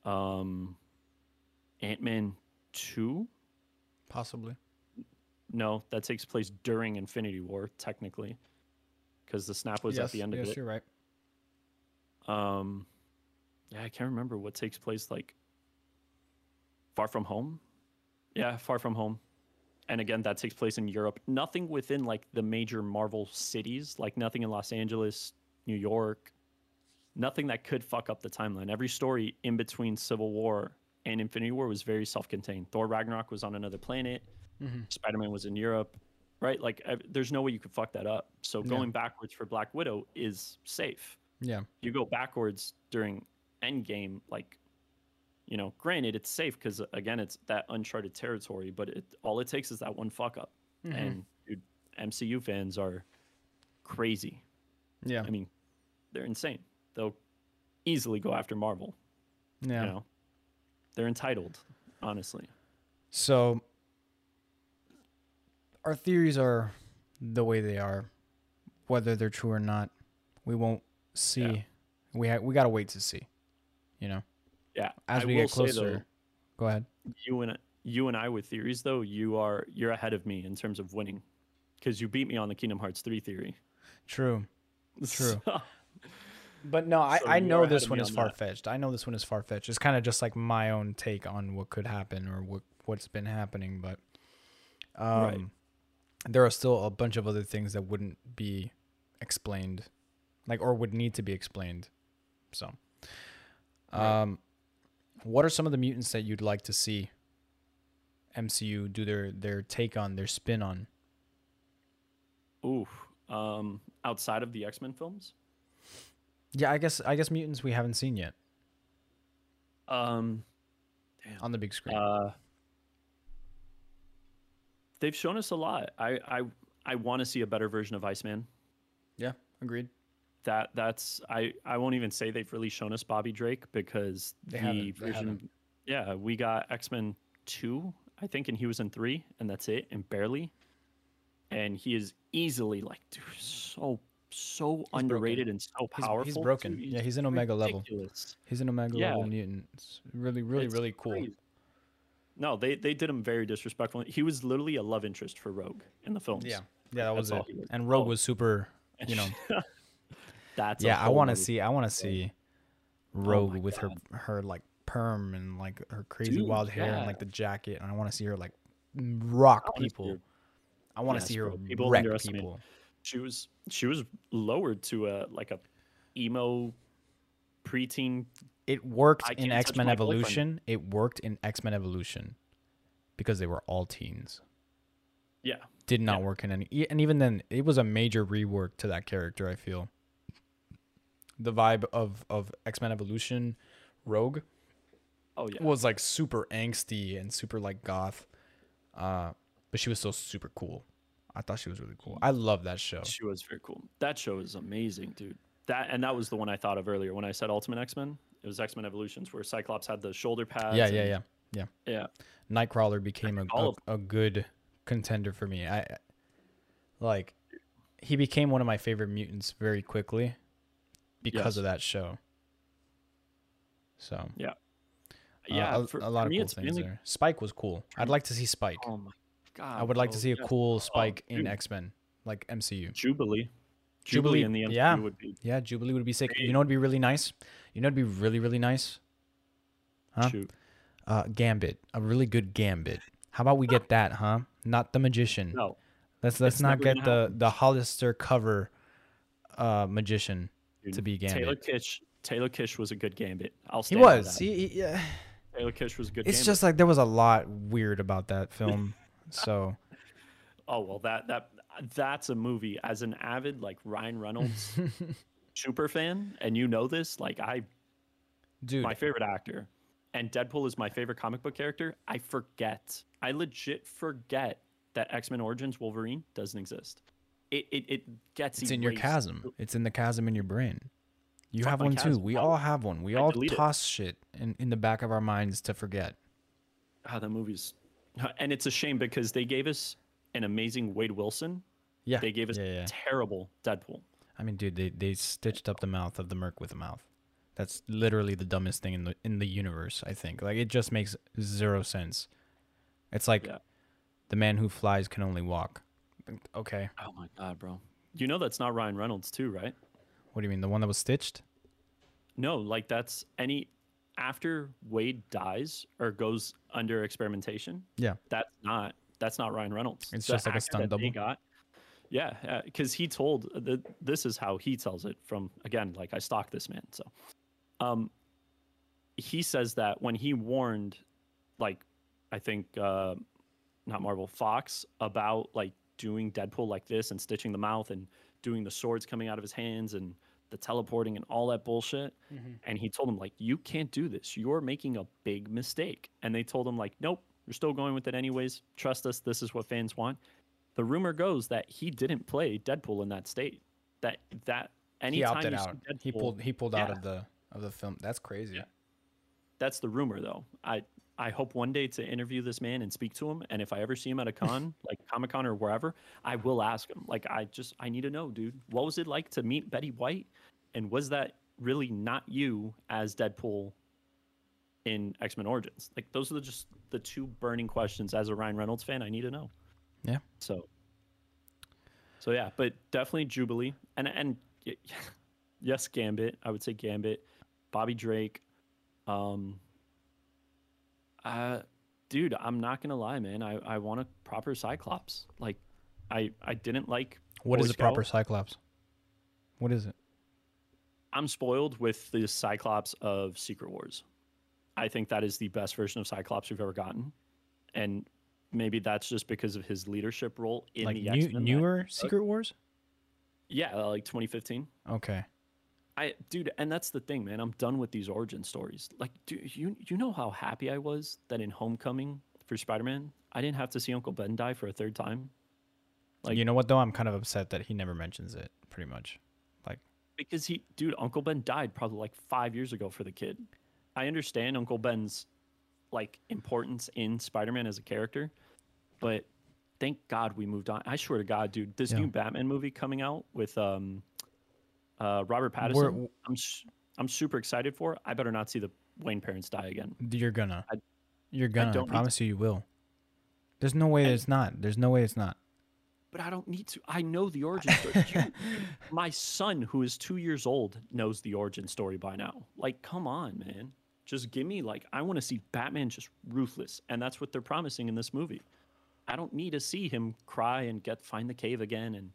Speaker 2: Um, Ant Man two,
Speaker 1: possibly.
Speaker 2: No, that takes place during Infinity War, technically, because the snap was
Speaker 1: yes,
Speaker 2: at the end
Speaker 1: yes,
Speaker 2: of it.
Speaker 1: Yes, you're right.
Speaker 2: Um, yeah, I can't remember what takes place like. Far from home, yeah, Far From Home. And again, that takes place in Europe. Nothing within like the major Marvel cities, like nothing in Los Angeles, New York, nothing that could fuck up the timeline. Every story in between Civil War and Infinity War was very self-contained. Thor Ragnarok was on another planet. Mm-hmm. Spider-Man was in Europe, right? Like there's no way you could fuck that up. So going yeah. backwards for Black Widow is safe.
Speaker 1: Yeah.
Speaker 2: You go backwards during Endgame, like you know, granted, it's safe because again, it's that uncharted territory. But it all it takes is that one fuck up, mm-hmm. and dude, MCU fans are crazy.
Speaker 1: Yeah,
Speaker 2: I mean, they're insane. They'll easily go after Marvel.
Speaker 1: Yeah,
Speaker 2: you know, they're entitled, honestly.
Speaker 1: So, our theories are the way they are, whether they're true or not. We won't see. Yeah. We ha- we gotta wait to see. You know.
Speaker 2: Yeah.
Speaker 1: As I we get closer. Though, go ahead.
Speaker 2: You and you and I with theories though, you are you're ahead of me in terms of winning. Because you beat me on the Kingdom Hearts 3 theory.
Speaker 1: True. True. But no, I,
Speaker 2: So
Speaker 1: I know this one is
Speaker 2: on
Speaker 1: far fetched. I know this one is far fetched. It's kind of just like my own take on what could happen or what what's been happening, but um,
Speaker 2: Right.
Speaker 1: there are still a bunch of other things that wouldn't be explained, like or would need to be explained. So,
Speaker 2: Right.
Speaker 1: um, what are some of the mutants that you'd like to see MCU do their their take on, their spin on?
Speaker 2: Ooh, um, outside of the X Men films,
Speaker 1: Yeah, I guess I guess mutants we haven't seen yet
Speaker 2: um, damn,
Speaker 1: on the big screen.
Speaker 2: uh, they've shown us a lot. I I I want to see a better version of Iceman.
Speaker 1: yeah, agreed.
Speaker 2: That that's I I won't even say they've really shown us Bobby Drake because
Speaker 1: They
Speaker 2: the version. Yeah, we got X Men two, I think, and he was in three, and that's it, and barely. And he is easily like, dude, so so underrated and so powerful.
Speaker 1: he's broken.
Speaker 2: dude.
Speaker 1: Yeah, he's an Omega level. He's an Omega
Speaker 2: Yeah.
Speaker 1: level mutant. It's really, really,
Speaker 2: It's
Speaker 1: really cool.
Speaker 2: crazy. No, they they did him very disrespectful. He was literally a love interest for Rogue in the films.
Speaker 1: Yeah, yeah, that was
Speaker 2: That's
Speaker 1: it.
Speaker 2: was.
Speaker 1: And Rogue
Speaker 2: Oh.
Speaker 1: was super. You know,
Speaker 2: That's
Speaker 1: yeah. I want to see. I want to see oh Rogue
Speaker 2: Oh
Speaker 1: with her
Speaker 2: God.
Speaker 1: her like perm and like her crazy
Speaker 2: Dude,
Speaker 1: wild hair and like the jacket. And I want to see her like rock
Speaker 2: I
Speaker 1: people.
Speaker 2: her-
Speaker 1: I want to
Speaker 2: Yes,
Speaker 1: see her.
Speaker 2: People
Speaker 1: wreck people.
Speaker 2: She was she was lowered to a like a emo preteen.
Speaker 1: It worked in X Men. Evolution. It worked in X Men Evolution because they were all teens.
Speaker 2: Yeah,
Speaker 1: Did not
Speaker 2: Yeah.
Speaker 1: work in any, and even then, it was a major rework to that character. I feel the vibe of of X Men Evolution, Rogue
Speaker 2: oh yeah.
Speaker 1: was like super angsty and super like goth, uh, but she was still super cool. I thought she was really cool. I love that show.
Speaker 2: She was very cool. That show is amazing, dude. That and that was the one I thought of earlier when I said Ultimate X Men. It was X Men Evolutions where Cyclops had the shoulder pads.
Speaker 1: Yeah, yeah,
Speaker 2: and-
Speaker 1: yeah.
Speaker 2: yeah.
Speaker 1: Nightcrawler became a, a, a good contender for me. I like he became one of my favorite mutants very quickly because
Speaker 2: Yes.
Speaker 1: of that show. So
Speaker 2: Yeah,
Speaker 1: uh,
Speaker 2: yeah.
Speaker 1: a,
Speaker 2: for,
Speaker 1: a lot of cool things there. Spike was cool. I'd like to see Spike.
Speaker 2: Oh my god!
Speaker 1: I would like to see a
Speaker 2: yes.
Speaker 1: cool
Speaker 2: Oh,
Speaker 1: Spike in. X Men, like MCU.
Speaker 2: Jubilee.
Speaker 1: Jubilee,
Speaker 2: Jubilee in the MCU
Speaker 1: yeah.
Speaker 2: would be
Speaker 1: Yeah, Jubilee would be sick. You know, it'd be really nice. You know, it'd be really, really nice. Huh?
Speaker 2: shoot.
Speaker 1: Uh, Gambit, a really good Gambit. How about we get that, huh? Not the magician.
Speaker 2: No,
Speaker 1: Let's let's
Speaker 2: It's
Speaker 1: not get the
Speaker 2: happen.
Speaker 1: the Hollister cover uh magician
Speaker 2: dude.
Speaker 1: to be Gambit.
Speaker 2: Taylor Kitsch. Taylor Kitsch was a good Gambit. I'll
Speaker 1: he
Speaker 2: stand by
Speaker 1: was.
Speaker 2: that.
Speaker 1: He, he- yeah.
Speaker 2: Taylor Kitsch was a good.
Speaker 1: It's
Speaker 2: Gambit.
Speaker 1: just like there was a lot weird about that film. So
Speaker 2: Oh well, that that that's a movie. As an avid like Ryan Reynolds super fan, and you know this, like I,
Speaker 1: dude,
Speaker 2: my favorite actor, and Deadpool is my favorite comic book character. I forget. I legit forget that X Men Origins Wolverine doesn't exist. It it, it gets
Speaker 1: it's in your chasm. It's in the chasm in your brain. You have one too. We all have one. We
Speaker 2: I
Speaker 1: all
Speaker 2: delete it.
Speaker 1: toss shit in, in the back of our minds to forget.
Speaker 2: Ah, that movie's, and it's a shame because they gave us an amazing Wade Wilson.
Speaker 1: Yeah.
Speaker 2: They gave us
Speaker 1: yeah, yeah.
Speaker 2: terrible Deadpool.
Speaker 1: I mean, dude, they, they stitched up the mouth of the Merc with a mouth. That's literally the dumbest thing in the in the universe. I think like it just makes zero sense. It's like
Speaker 2: Yeah.
Speaker 1: the man who flies can only walk. Okay,
Speaker 2: Oh my god, bro! You know that's not Ryan Reynolds too, right?
Speaker 1: what do you mean? The one that was stitched?
Speaker 2: No, like that's any after Wade dies or goes under experimentation.
Speaker 1: Yeah.
Speaker 2: That's not that's not Ryan Reynolds.
Speaker 1: It's
Speaker 2: The
Speaker 1: just like a stunt double?
Speaker 2: Got, yeah, because he told the, this is how he tells it from again. Like I stalked this man, so um, he says that when he warned, like I think uh, not Marvel Fox about like doing Deadpool like this and stitching the mouth and doing the swords coming out of his hands and the teleporting and all that bullshit. Mm-hmm. And he told him like, you can't do this. You're making a big mistake. And they told him like, nope, you're still going with it anyways. Trust us. This is what fans want. The rumor goes that he didn't play Deadpool in that state. That that
Speaker 1: He
Speaker 2: anytime
Speaker 1: opted
Speaker 2: you see
Speaker 1: out. He pulled he pulled out of the of the film. That's crazy.
Speaker 2: Yeah. that's the rumor though. I I hope one day to interview this man and speak to him. And if I ever see him at a con, like Comic Con or wherever, I will ask him. Like I just I need to know, dude. What was it like to meet Betty White? And was that really not you as Deadpool in X Men Origins? Like those are the, just the two burning questions as a Ryan Reynolds fan. I need to know.
Speaker 1: Yeah.
Speaker 2: So. So yeah, but definitely Jubilee, and and yes, Gambit. I would say Gambit, Bobby Drake. Um, uh, dude, I'm not gonna lie, man. I, I want a proper Cyclops. Like, I I didn't like.
Speaker 1: What is a proper Cyclops? What is it?
Speaker 2: I'm spoiled with the Cyclops of Secret Wars. I think that is the best version of Cyclops we've ever gotten, and maybe that's just because of his leadership role in
Speaker 1: like
Speaker 2: the
Speaker 1: new, newer Secret Wars?
Speaker 2: Yeah, uh, like 2015.
Speaker 1: Okay.
Speaker 2: I dude, and that's the thing, man. I'm done with these origin stories. Like, do you you know how happy I was that in Homecoming for Spider-Man, I didn't have to see Uncle Ben die for a third time. Like-
Speaker 1: you know what though? I'm kind of upset that he never mentions it. Pretty much.
Speaker 2: Because he, dude, Uncle Ben died probably like five years ago for the kid. I understand Uncle Ben's like importance in Spider-Man as a character, but thank God we moved on. I swear to God, dude, this
Speaker 1: Yeah.
Speaker 2: new Batman movie coming out with um, uh, Robert Pattinson,
Speaker 1: We're-
Speaker 2: I'm s- I'm super excited for. I better not see the Wayne parents die again.
Speaker 1: you're gonna.
Speaker 2: I-
Speaker 1: you're gonna. I,
Speaker 2: to-
Speaker 1: promise you, you will. There's no way
Speaker 2: And-
Speaker 1: it's not. There's no way it's not.
Speaker 2: But I don't need to. I know the origin story. You- my son, who is two years old, knows the origin story by now. Like, come on, man. Just give me like I want to see Batman just ruthless, and that's what they're promising in this movie. I don't need to see him cry and get find the cave again, and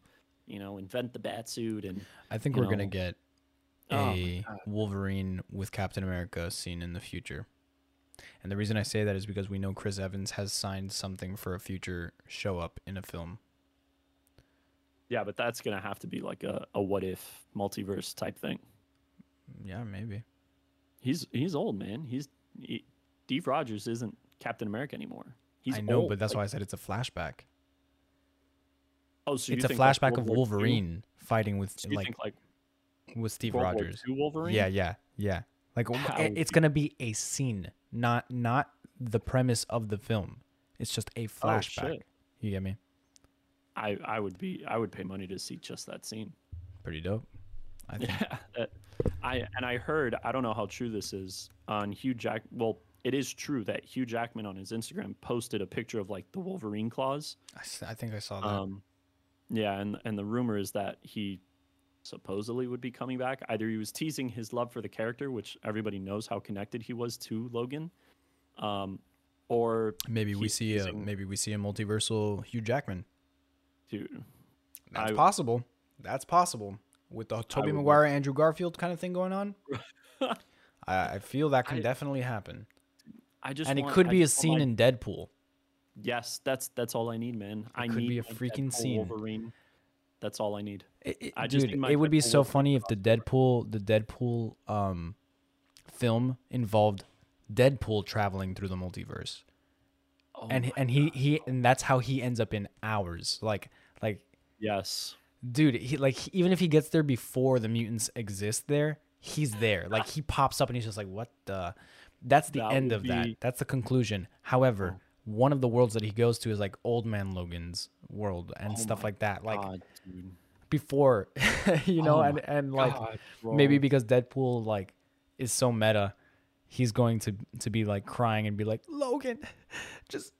Speaker 2: you know invent the bat suit and
Speaker 1: I think we're gonna get
Speaker 2: Oh
Speaker 1: a
Speaker 2: God.
Speaker 1: Wolverine with Captain America scene in the future. And the reason I say that is because we know Chris Evans has signed something for a future show up in a film.
Speaker 2: Yeah, but that's gonna have to be like a, a what if multiverse type thing.
Speaker 1: Yeah, maybe.
Speaker 2: He's he's old, man. He's he, Steve Rogers isn't Captain America anymore. He's
Speaker 1: I know,
Speaker 2: old.
Speaker 1: but that's
Speaker 2: Like,
Speaker 1: why I said it's a flashback.
Speaker 2: oh, so
Speaker 1: it's
Speaker 2: you
Speaker 1: a
Speaker 2: like,
Speaker 1: flashback
Speaker 2: World
Speaker 1: of? Wolverine fighting with
Speaker 2: So
Speaker 1: like
Speaker 2: like
Speaker 1: with Steve
Speaker 2: World
Speaker 1: Rogers.
Speaker 2: Wolverine?
Speaker 1: Yeah, yeah, yeah. Like w-
Speaker 2: That
Speaker 1: it-
Speaker 2: would
Speaker 1: it's gonna be a scene, not not the premise of the film. It's just a oh, flashback.
Speaker 2: Oh,
Speaker 1: you get me?
Speaker 2: I I would be I would pay money to see just that scene.
Speaker 1: Pretty dope. I think.
Speaker 2: Yeah, I and I heard I don't know how true this is on Hugh Jack. Well, it is true that Hugh Jackman on his Instagram posted a picture of like the Wolverine claws.
Speaker 1: I think I saw that.
Speaker 2: Um, yeah, and and the rumor is that he supposedly would be coming back. Either he was teasing his love for the character, which everybody knows how connected he was to Logan, um, or
Speaker 1: maybe we see a maybe we see a multiversal Hugh Jackman.
Speaker 2: To
Speaker 1: That's
Speaker 2: I-
Speaker 1: possible. That's possible with the Tobey
Speaker 2: would
Speaker 1: Andrew Garfield kind of thing going on. I, I feel that can
Speaker 2: I-
Speaker 1: definitely happen,
Speaker 2: I just
Speaker 1: and it could be a scene in Deadpool.
Speaker 2: Yes, that's that's all I need, man. I
Speaker 1: could
Speaker 2: need
Speaker 1: be a freaking
Speaker 2: Deadpool
Speaker 1: scene.
Speaker 2: Wolverine. That's all I need.
Speaker 1: It, it-
Speaker 2: I just
Speaker 1: dude, it would be so
Speaker 2: Wolverine
Speaker 1: funny if the Deadpool, the Deadpool um, film involved Deadpool traveling through the multiverse,
Speaker 2: Oh
Speaker 1: and and he
Speaker 2: God.
Speaker 1: he and that's how he ends up in ours. Like like,
Speaker 2: yes,
Speaker 1: dude, he like even if he gets there before the mutants exist there, he's there. Like he pops up and he's just like, what the? That's the
Speaker 2: That
Speaker 1: end of that. That's the conclusion. However.
Speaker 2: Oh.
Speaker 1: One of the worlds that he goes to is like Old Man Logan's world and
Speaker 2: Oh
Speaker 1: stuff like that. Like
Speaker 2: God, dude.
Speaker 1: before, you know,
Speaker 2: Oh
Speaker 1: and and like maybe because Deadpool like is so meta, he's going to to be like crying and be like, Logan, just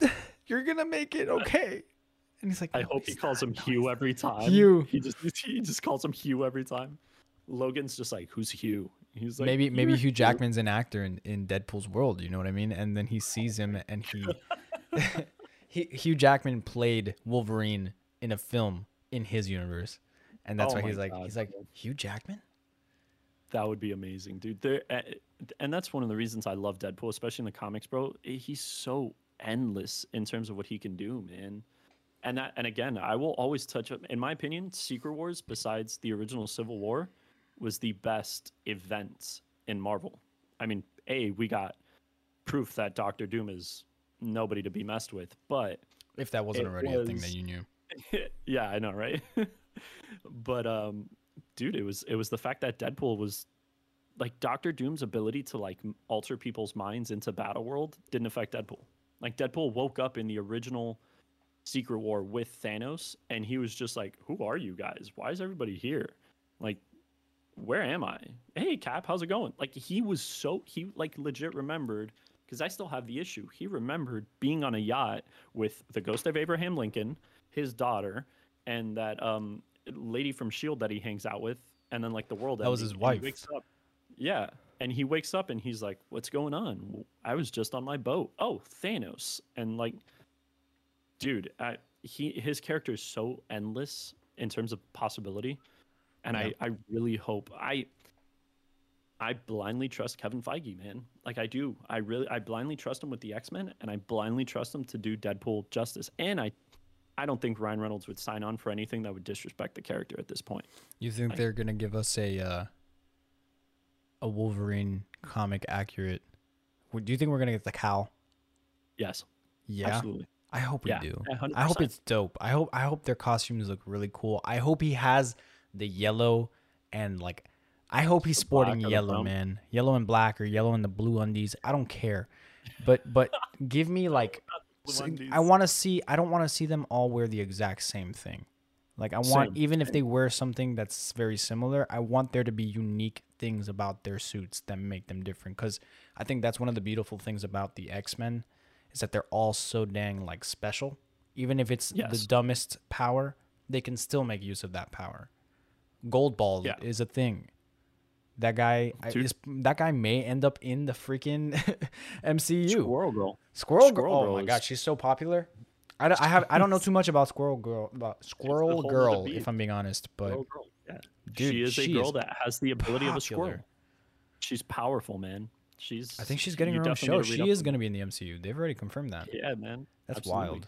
Speaker 1: you're gonna make it okay. And he's like,
Speaker 2: I
Speaker 1: "No,
Speaker 2: hope he calls
Speaker 1: not.
Speaker 2: him
Speaker 1: No,
Speaker 2: Hugh every time.
Speaker 1: Hugh.
Speaker 2: He just he just calls him Hugh every time. Logan's just like, who's Hugh? He's like,
Speaker 1: maybe maybe
Speaker 2: "You're
Speaker 1: Hugh Jackman's an actor in, in Deadpool's world. You know what I mean? And then he sees him and he, he Hugh Jackman played Wolverine in a film in his universe, and that's
Speaker 2: Oh
Speaker 1: why
Speaker 2: my
Speaker 1: he's like he's like. Hugh Jackman.
Speaker 2: That would be amazing, dude. There, uh, and that's one of the reasons I love Deadpool, especially in the comics, bro. Eh, He's so endless in terms of what he can do, man. And that, and again, I will always touch up. In my opinion, Secret Wars, besides the original Civil War, was the best event in Marvel. I mean, a we got proof that Doctor Doom is nobody to be messed with, but
Speaker 1: If that wasn't already a thing that you knew.
Speaker 2: yeah, I know, right? but um dude, it was it was the fact that Deadpool was like Doctor Doom's ability to like alter people's minds into Battle World didn't affect Deadpool. Like Deadpool woke up in the original Secret War with Thanos and he was just like, "Who are you guys? Why is everybody here? Like where am I? Hey Cap, how's it going?" Like he was so he like legit remembered because I still have the issue. He remembered being on a yacht with the ghost of Abraham Lincoln, his daughter, and that um, lady from Shield that he hangs out with, and then like the world.
Speaker 1: That was his wife.
Speaker 2: wakes up. Yeah, and he wakes up and he's like, "What's going on? I was just on my boat. Oh, Thanos!" And like, dude, I, he his character is so endless in terms of possibility, and
Speaker 1: Yeah.
Speaker 2: I I really hope I. I blindly trust Kevin Feige, man. Like I do. I really I blindly trust him with the X-Men and I blindly trust him to do Deadpool justice. And I I don't think Ryan Reynolds would sign on for anything that would disrespect the character at this point.
Speaker 1: You think
Speaker 2: Like-
Speaker 1: they're gonna give us a uh, a Wolverine comic accurate? Do you think we're gonna get the cowl?
Speaker 2: Yes.
Speaker 1: Yeah,
Speaker 2: Absolutely.
Speaker 1: I hope we
Speaker 2: Yeah,
Speaker 1: do.
Speaker 2: a hundred
Speaker 1: I hope it's dope. I hope I hope their costumes look really cool. I hope he has the yellow and like I hope he's sporting
Speaker 2: black or the
Speaker 1: yellow, man. Yellow and black or yellow and the blue undies. I don't care. But but give me like
Speaker 2: Blue.
Speaker 1: I want to see I don't want to see them all wear the exact same thing. Like I want
Speaker 2: Same,
Speaker 1: even if they wear something that's very similar, I want there to be unique things about their suits that make them different cuz I think that's one of the beautiful things about the X-Men is that they're all so dang like special. Even if it's the dumbest power, they can still make use of that power. Gold Ball
Speaker 2: Yeah.
Speaker 1: is a thing. That guy, is, that guy may end up in the freaking MCU.
Speaker 2: Squirrel Girl.
Speaker 1: Squirrel,
Speaker 2: Squirrel
Speaker 1: Girl. Oh
Speaker 2: Girl
Speaker 1: my
Speaker 2: is-
Speaker 1: god, she's so popular. I, don't- I have I don't know too much about Squirrel Girl, about Squirrel Girl, if I'm being honest. But
Speaker 2: Girl. Yeah.
Speaker 1: dude,
Speaker 2: she is
Speaker 1: she
Speaker 2: a girl
Speaker 1: is
Speaker 2: that has the ability of a squirrel. She's powerful, man. She's
Speaker 1: I think she's getting her own show.
Speaker 2: need to read
Speaker 1: She is going to be in the MCU. They've already confirmed that.
Speaker 2: Yeah, man.
Speaker 1: That's
Speaker 2: Absolutely.
Speaker 1: wild.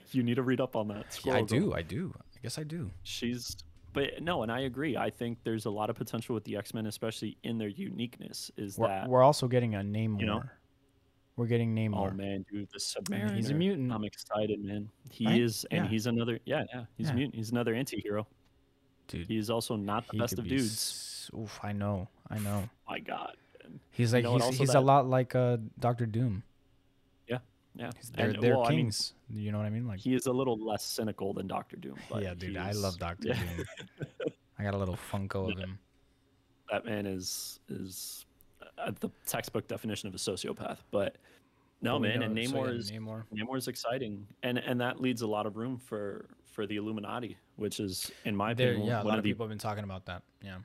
Speaker 2: you need to read up on that.
Speaker 1: Yeah, I
Speaker 2: Girl.
Speaker 1: do. I do. I guess I do.
Speaker 2: She's but no, and I agree. I think there's a lot of potential with the X-Men, especially in their uniqueness. Is
Speaker 1: We're,
Speaker 2: that
Speaker 1: we're also getting a Namor.
Speaker 2: you know?
Speaker 1: We're getting Namor.
Speaker 2: oh man, dude, the Submariner.
Speaker 1: he's a mutant.
Speaker 2: I'm excited, man. He
Speaker 1: Right?
Speaker 2: is, and
Speaker 1: Yeah.
Speaker 2: he's another. Yeah, yeah, he's
Speaker 1: Yeah.
Speaker 2: mutant. He's another anti-hero.
Speaker 1: Dude,
Speaker 2: He's also not the best of dudes.
Speaker 1: s- Oof, I know. I know.
Speaker 2: My God. man.
Speaker 1: He's like
Speaker 2: know, and
Speaker 1: he's he's a lot like uh Doctor Doom.
Speaker 2: Yeah,
Speaker 1: He's- They're
Speaker 2: and,
Speaker 1: they're
Speaker 2: well, I mean,
Speaker 1: kings. you know what I mean? Like
Speaker 2: he is a little less cynical than Doctor Doom. But
Speaker 1: yeah, dude, I love Doctor
Speaker 2: yeah.
Speaker 1: Doom. I got a little Funko of him.
Speaker 2: that man is is uh, the textbook definition of a sociopath. But no,
Speaker 1: But
Speaker 2: man,
Speaker 1: know-
Speaker 2: and
Speaker 1: so
Speaker 2: Namor
Speaker 1: yeah,
Speaker 2: is
Speaker 1: Namor.
Speaker 2: Namor is exciting, and and that leads a lot of room for for the Illuminati, which is, in my
Speaker 1: There,
Speaker 2: opinion,
Speaker 1: yeah, a
Speaker 2: one
Speaker 1: lot
Speaker 2: of the
Speaker 1: people have been talking about that. Yeah,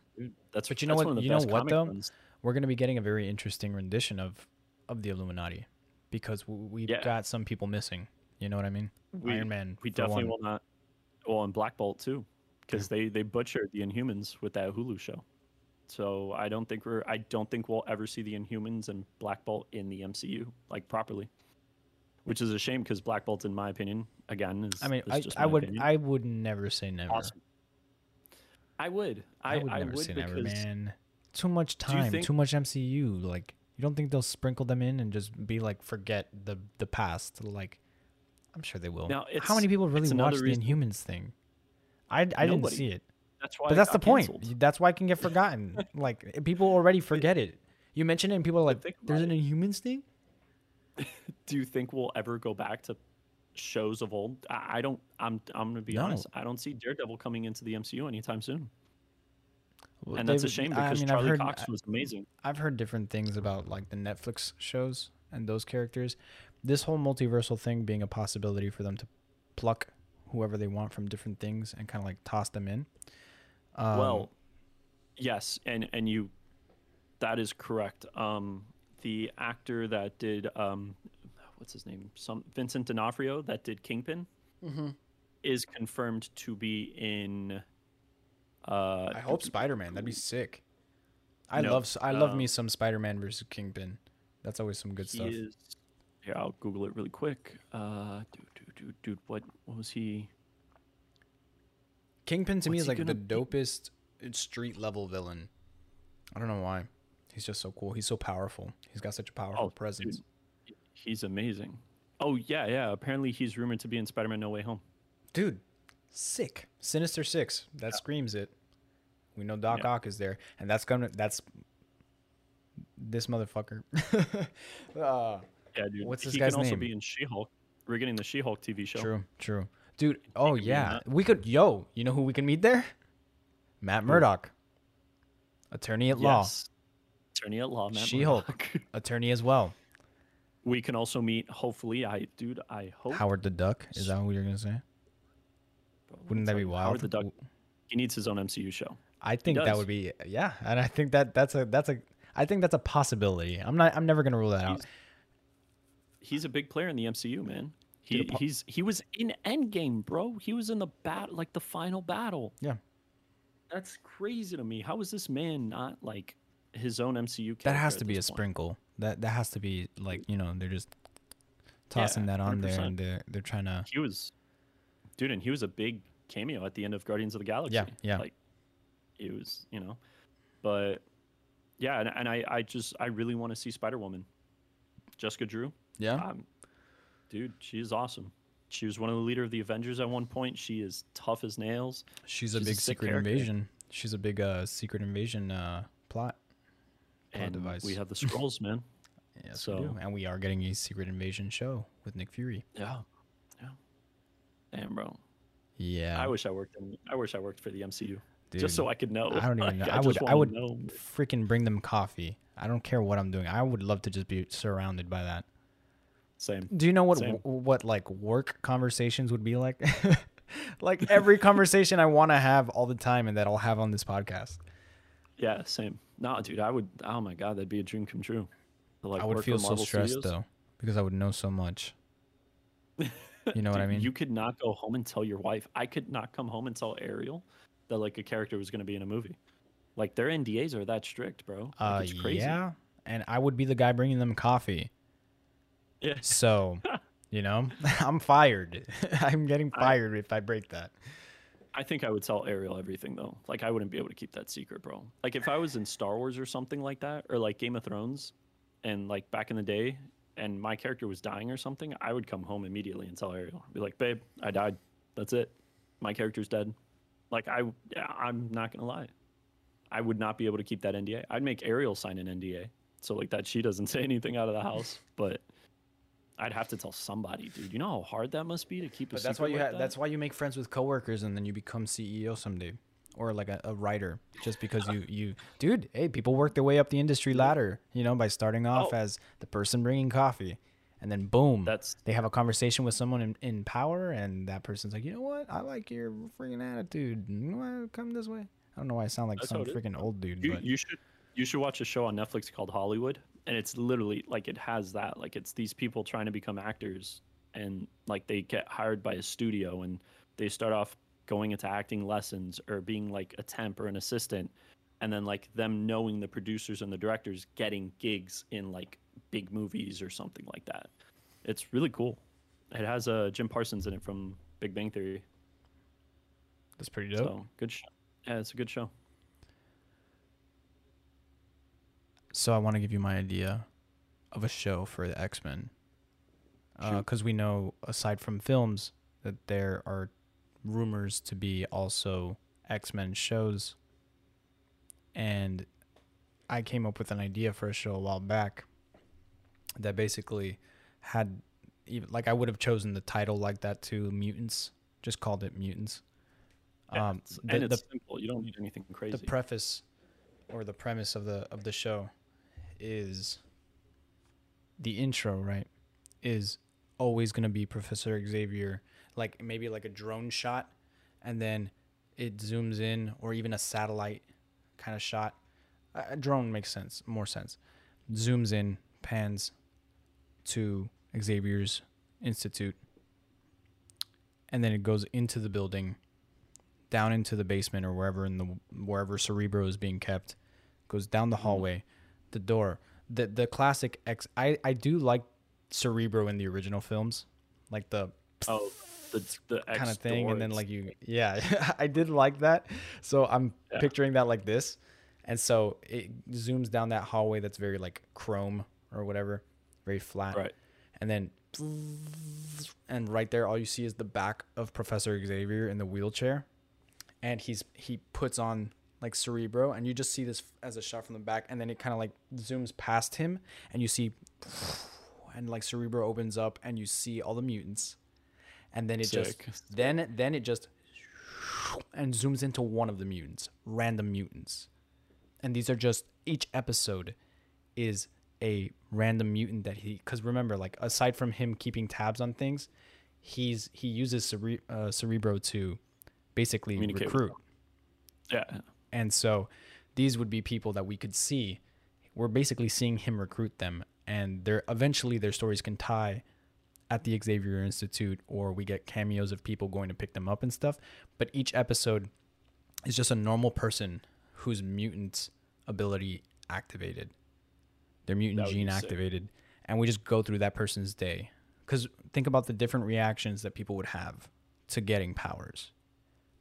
Speaker 2: that's
Speaker 1: But you know what-
Speaker 2: One of the
Speaker 1: you know what, though?
Speaker 2: ones.
Speaker 1: we're gonna be getting a very interesting rendition of of the Illuminati because we've
Speaker 2: Yeah.
Speaker 1: got some people missing. You know what I mean?
Speaker 2: We,
Speaker 1: Iron Man.
Speaker 2: we definitely
Speaker 1: one.
Speaker 2: will not. Well, and Black Bolt too, because they they butchered the Inhumans with that Hulu show. So I don't think we're I don't think we'll ever see the Inhumans and Black Bolt in the MCU like properly, which is a shame because Black Bolt, in my opinion, again is.
Speaker 1: I mean,
Speaker 2: is
Speaker 1: I,
Speaker 2: just
Speaker 1: I would
Speaker 2: opinion,
Speaker 1: I would never say never.
Speaker 2: awesome. I would. I,
Speaker 1: I would never say
Speaker 2: because
Speaker 1: never, man. Too much time,
Speaker 2: think-
Speaker 1: too much MCU. Like, you don't think they'll sprinkle them in and just be like, forget the the past? Like, I'm sure they will.
Speaker 2: Now,
Speaker 1: How many people really watched the
Speaker 2: reason-
Speaker 1: Inhumans thing? I, I didn't see it,
Speaker 2: that's why.
Speaker 1: but that's the point.
Speaker 2: canceled.
Speaker 1: That's why it can get forgotten. like, people already forget it. You mention it, and people are like, "There's an. Inhumans thing."
Speaker 2: Do you think we'll ever go back to shows of old? I, I don't. I'm. I'm gonna be
Speaker 1: No.
Speaker 2: honest. I don't see Daredevil coming into the MCU anytime soon.
Speaker 1: Well,
Speaker 2: and that's a shame
Speaker 1: I
Speaker 2: because
Speaker 1: mean, I've
Speaker 2: Charlie
Speaker 1: heard-
Speaker 2: Cox was amazing.
Speaker 1: I've heard different things about like the Netflix shows and those characters. This whole multiversal thing being a possibility for them to pluck whoever they want from different things and kind of like toss them in. Um,
Speaker 2: well, yes, and and you, that is correct. Um, the actor that did um, what's his name? Some Vincent D'Onofrio that did Kingpin
Speaker 1: Mm-hmm.
Speaker 2: is confirmed to be in. Uh,
Speaker 1: I hope Spider Man. That'd be sick. I
Speaker 2: No,
Speaker 1: love I love
Speaker 2: um,
Speaker 1: me some Spider Man versus Kingpin. That's always some good stuff.
Speaker 2: is. Here, I'll Google it really quick. Uh, dude, dude, dude, dude, what, what was he?
Speaker 1: Kingpin to me is like the
Speaker 2: be?
Speaker 1: dopest street level villain. I don't know why. He's just so cool. He's so powerful. He's got such a powerful
Speaker 2: Oh, dude.
Speaker 1: presence.
Speaker 2: He's amazing. Oh yeah, yeah. Apparently, he's rumored to be in Spider-Man: No Way Home.
Speaker 1: Dude, sick. Sinister Six. That screams it. We know Doc
Speaker 2: Yeah.
Speaker 1: Ock is there, and that's gonna that's this motherfucker. uh,
Speaker 2: Yeah, dude.
Speaker 1: What's this
Speaker 2: he
Speaker 1: guy's
Speaker 2: can also
Speaker 1: name?
Speaker 2: be in She-Hulk. We're getting the She-Hulk TV show.
Speaker 1: true, true, dude. Oh
Speaker 2: be in
Speaker 1: yeah, we could. Yo, you know who we can meet there? Matt Murdock, attorney at law,
Speaker 2: Attorney at law, Matt
Speaker 1: She-Hulk. Attorney as well.
Speaker 2: we can also meet. Hopefully, I dude. I hope.
Speaker 1: Howard the Duck. Is that what you're gonna say?
Speaker 2: Bro,
Speaker 1: Wouldn't that be wild?
Speaker 2: Howard the Duck. He needs his own MCU show.
Speaker 1: I think that would be yeah, and I think that that's a that's a I think that's a possibility. I'm not I'm never gonna rule that out.
Speaker 2: He's a big player in the MCU, man.
Speaker 1: He
Speaker 2: He, he's he was in Endgame, bro. He was in the bat like the final battle.
Speaker 1: Yeah.
Speaker 2: That's crazy to me. How is this man not like his own MCU character?
Speaker 1: That has to be a
Speaker 2: point?
Speaker 1: sprinkle. That that has to be like you know they're just tossing
Speaker 2: Yeah,
Speaker 1: that on there
Speaker 2: 100%.
Speaker 1: and they're they're trying to
Speaker 2: He was, dude, and he was a big cameo at the end of Guardians of the Galaxy.
Speaker 1: Yeah, yeah.
Speaker 2: Like, it was, you know, but yeah, and, and I, I just, I really want to see Spider Woman, Jessica Drew.
Speaker 1: yeah.
Speaker 2: Um, dude, she is awesome. She was one of the leader of the Avengers at one point. She is tough as nails.
Speaker 1: She's a
Speaker 2: she's a
Speaker 1: big
Speaker 2: sick
Speaker 1: secret
Speaker 2: character.
Speaker 1: invasion. She's a big uh secret invasion uh plot. Plot
Speaker 2: and
Speaker 1: device.
Speaker 2: we have the scrolls, man.
Speaker 1: Yes, we do. And we are getting a secret invasion show with Nick Fury.
Speaker 2: Yeah, yeah. Damn, bro.
Speaker 1: Yeah.
Speaker 2: I wish I worked in. I wish I worked for the MCU,
Speaker 1: dude,
Speaker 2: just so I could know.
Speaker 1: I don't even know.
Speaker 2: Like,
Speaker 1: I would I would
Speaker 2: know.
Speaker 1: freaking bring them coffee. I don't care what I'm doing. I would love to just be surrounded by that.
Speaker 2: Same.
Speaker 1: Do you know what
Speaker 2: Same.
Speaker 1: what like work conversations would be like? like every conversation I want to have all the time and that I'll have on this podcast.
Speaker 2: Yeah, same. No, dude, I would. Oh my god, that'd be a dream come true. Like,
Speaker 1: I would feel so stressed
Speaker 2: Studios.
Speaker 1: though because I would know so much. You know what I mean?
Speaker 2: You could not go home and tell your wife. I could not come home and tell Ariel that like a character was going to be in a movie. Like their NDAs are that strict, bro. Like,
Speaker 1: uh,
Speaker 2: it's crazy.
Speaker 1: yeah, and I would be the guy bringing them coffee.
Speaker 2: Yeah.
Speaker 1: So, you know, I'm fired. I'm getting
Speaker 2: I-
Speaker 1: fired if I break that.
Speaker 2: I think I would tell Ariel everything though. Like I wouldn't be able to keep that secret, bro. Like if I was in Star Wars or something like that, or like Game of Thrones, and like back in the day, and my character was dying or something, I would come home immediately and tell Ariel, be like, "Babe, I died. That's it. My character's dead." Like I, I'm not gonna lie, I would not be able to keep that NDA. I'd make Ariel sign an NDA, so like that she doesn't say anything out of the house, but. I'd have to tell somebody, dude. You know how hard that must be to keep a
Speaker 1: But that's why you
Speaker 2: like
Speaker 1: have.
Speaker 2: that?
Speaker 1: That's why you make friends with coworkers and then you become CEO someday, or like a, a writer, just because you you dude. Hey, people work their way up the industry ladder, you know, by starting off
Speaker 2: Oh.
Speaker 1: as the person bringing coffee, and then boom,
Speaker 2: That's
Speaker 1: they have a conversation with someone in, in power, and that person's like, you know what, I like your freaking attitude. You want to come this way? I don't know why I sound like
Speaker 2: That's
Speaker 1: some
Speaker 2: how it is.
Speaker 1: freaking old dude,
Speaker 2: you,
Speaker 1: but
Speaker 2: you should you should watch a show on Netflix called Hollywood, and it's literally like it has that like it's these people trying to become actors, and like they get hired by a studio, and they start off going into acting lessons or being like a temp or an assistant, and then like them knowing the producers and the directors getting gigs in like big movies or something like that. It's really cool. It has uh, Jim Parsons in it from Big Bang Theory,
Speaker 1: that's pretty dope.
Speaker 2: so good show. Yeah, it's a good show.
Speaker 1: So I want to give you my idea of a show for the X Men,
Speaker 2: Shoot.
Speaker 1: because we know aside from films that there are rumors to be also X Men shows, and I came up with an idea for a show a while back that basically had even like I would have chosen the title like that too, mutants, just called it mutants.
Speaker 2: Yeah,
Speaker 1: um,
Speaker 2: it's-
Speaker 1: the,
Speaker 2: and
Speaker 1: the
Speaker 2: it's simple. You don't need anything crazy.
Speaker 1: the preface or the premise of the of the show is the intro right is always going to be professor xavier like maybe like a drone shot and then it zooms in or even a satellite kind of shot a drone makes sense more sense zooms in pans to xavier's institute and then it goes into the building down into the basement or wherever in the wherever Cerebro is being kept, goes down the mm-hmm. hallway, the door. The the classic X I, I do like Cerebro in the original films. Like the
Speaker 2: Oh, the the
Speaker 1: kind of thing
Speaker 2: door,
Speaker 1: and then like you yeah, I did like that. So I'm
Speaker 2: Yeah.
Speaker 1: picturing that like this. And so it zooms down that hallway that's very like chrome or whatever, very flat.
Speaker 2: right.
Speaker 1: And then and right there all you see is the back of Professor Xavier in the wheelchair and he's he puts on like Cerebro and you just see this as a shot from the back and then it kind of like zooms past him and you see and like Cerebro opens up and you see all the mutants and then it
Speaker 2: Sick.
Speaker 1: just then then it just and zooms into one of the mutants random mutants and these are just each episode is a random mutant that he because remember like aside from him keeping tabs on things he's he uses Cere- uh, cerebro to basically recruit
Speaker 2: Yeah.
Speaker 1: And so these would be people that we could see. We're basically seeing him recruit them and they're eventually their stories can tie at the Xavier Institute or we get cameos of people going to pick them up and stuff. But each episode is just a normal person whose mutant ability activated. Their mutant gene
Speaker 2: be sick.
Speaker 1: activated. And we just go through that person's day. Because think about the different reactions that people would have to getting powers.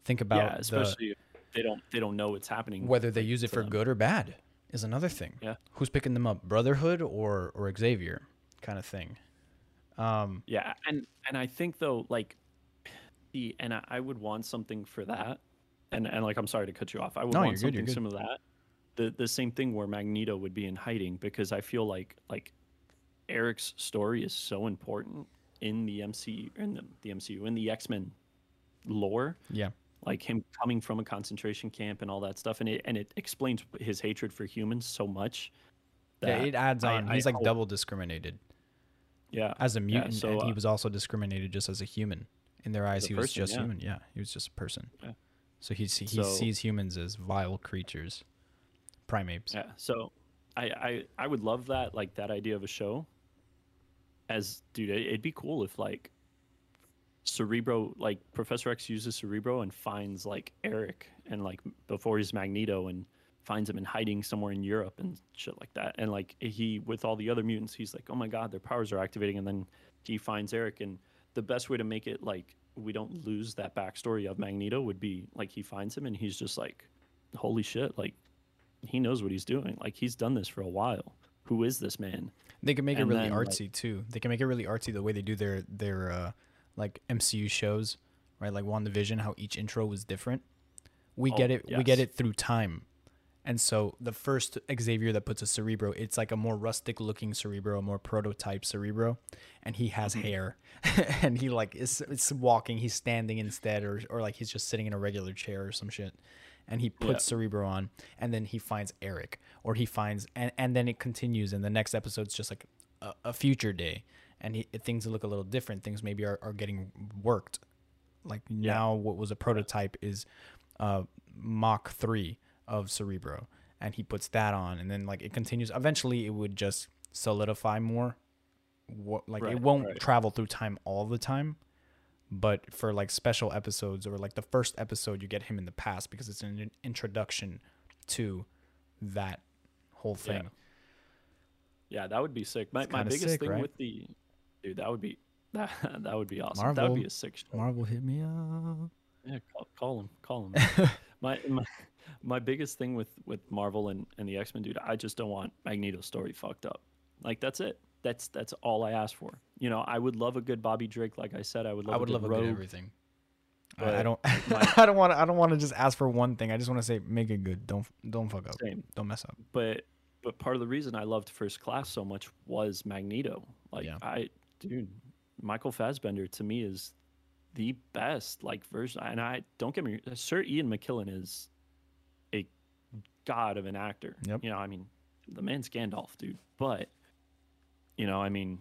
Speaker 1: Think about
Speaker 2: yeah,
Speaker 1: the-
Speaker 2: especially if they don't they don't know what's happening.
Speaker 1: whether they use it for
Speaker 2: them.
Speaker 1: good or bad is another thing.
Speaker 2: Yeah.
Speaker 1: Who's picking them up? Brotherhood or or Xavier kind of thing. Um
Speaker 2: Yeah, and and I think though, like, the and I, I would want something for that, and and like I'm sorry to cut you off. I would
Speaker 1: No,
Speaker 2: want something
Speaker 1: good.
Speaker 2: similar to that. The the same thing where Magneto would be in hiding because I feel like like Eric's story is so important in the MCU in the, the MCU in the X Men lore.
Speaker 1: yeah.
Speaker 2: Like him coming from a concentration camp and all that stuff, and it and it explains his hatred for humans so much.
Speaker 1: Yeah,
Speaker 2: that
Speaker 1: it adds on.
Speaker 2: I
Speaker 1: He's like
Speaker 2: hope-
Speaker 1: double discriminated.
Speaker 2: Yeah,
Speaker 1: As a
Speaker 2: Yeah,
Speaker 1: mutant
Speaker 2: so,
Speaker 1: and he
Speaker 2: uh,
Speaker 1: was also discriminated just as a human. In their eyes he was
Speaker 2: person,
Speaker 1: just
Speaker 2: yeah.
Speaker 1: human. Yeah, he was just a person.
Speaker 2: Yeah.
Speaker 1: So he he
Speaker 2: So-
Speaker 1: sees humans as vile creatures. Primates.
Speaker 2: Yeah. So I, I I would love that like that idea of a show. As dude, it- it'd be cool if like Cerebro like Professor X uses Cerebro and finds like Eric and like before he's Magneto and finds him in hiding somewhere in Europe and shit like that. And like he with all the other mutants, he's like, Oh my god, their powers are activating and then he finds Eric and the best way to make it like we don't lose that backstory of Magneto would be like he finds him and he's just like, Holy shit, like he knows what he's doing. Like he's done this for a while. Who is this man?
Speaker 1: They can make it really
Speaker 2: then, like-
Speaker 1: artsy too. They can make it really artsy the way they do their their uh, like MCU shows, right? Like WandaVision, how each intro was different. We
Speaker 2: Oh,
Speaker 1: get it. We get it through time, and so the first Xavier that puts a Cerebro, it's like a more rustic looking Cerebro, a more prototype Cerebro, and he has
Speaker 2: Mm-hmm.
Speaker 1: hair, and he like is it's walking, he's standing instead, or or like he's just sitting in a regular chair or some shit. And he puts Cerebro on, and then he finds Eric, or he finds, and, and then it continues, and the next episode's just like a, a future day, and he, things look a little different. Things maybe are, are getting worked. Like now, what was a prototype is uh, Mach 3 of Cerebro, and he puts that on, and then like it continues. Eventually, it would just solidify more. What like it won't
Speaker 2: right.
Speaker 1: travel through time all the time, but for like special episodes or like the first episode, you get him in the past because it's an introduction to that whole thing.
Speaker 2: Yeah, that would be sick. My, my biggest
Speaker 1: sick,
Speaker 2: thing
Speaker 1: right?
Speaker 2: with the dude, that would be that that would be awesome. That would be a sick show.
Speaker 1: Marvel hit me up.
Speaker 2: Yeah, call, call him, call him. my, my my biggest thing with with Marvel and, and the X Men, dude, I just don't want Magneto's story fucked up. Like that's it. That's that's all I ask for. You know, I would love a good Bobby Drake. Like I said, I would love.
Speaker 1: I would
Speaker 2: a
Speaker 1: love
Speaker 2: good
Speaker 1: a good everything. I, I don't.
Speaker 2: my-
Speaker 1: I don't want. I don't want to just ask for one thing. I just want to say, make it good. Don't don't fuck up.
Speaker 2: Same.
Speaker 1: Don't mess up.
Speaker 2: but but part of the reason I loved First Class so much was Magneto. Like
Speaker 1: Yeah.
Speaker 2: I, dude, Michael Fassbender to me is the best like version. And I don't get me, Sir Ian McKellen is god of an actor.
Speaker 1: Yep.
Speaker 2: You know, I mean, the man's Gandalf, dude. But you know, I mean,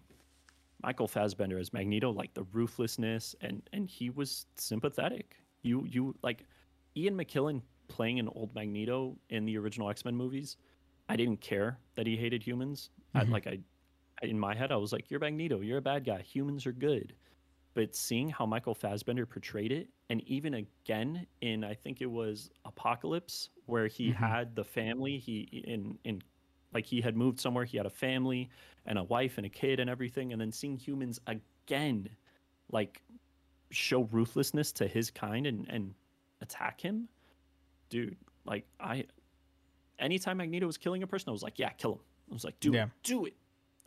Speaker 2: Michael Fassbender as Magneto, like the ruthlessness, and and he was sympathetic. You you like Ian McKellen playing an old Magneto in the original X Men movies. I didn't care that he hated humans. I,
Speaker 1: Mhm.
Speaker 2: like I, I- in my head, I was like, "You're Magneto. You're a bad guy. Humans are good." But seeing how Michael Fassbender portrayed it, and even again in I think it was Apocalypse, where he
Speaker 1: Mhm.
Speaker 2: had the family, he in in like he had moved somewhere, he had a family and a wife and a kid and everything, and then seeing humans again, like show ruthlessness to his kind and and attack him, dude. Like I, anytime Magneto was killing a person, I was like, yeah, kill him. I was like, do
Speaker 1: Yeah.
Speaker 2: it, do it.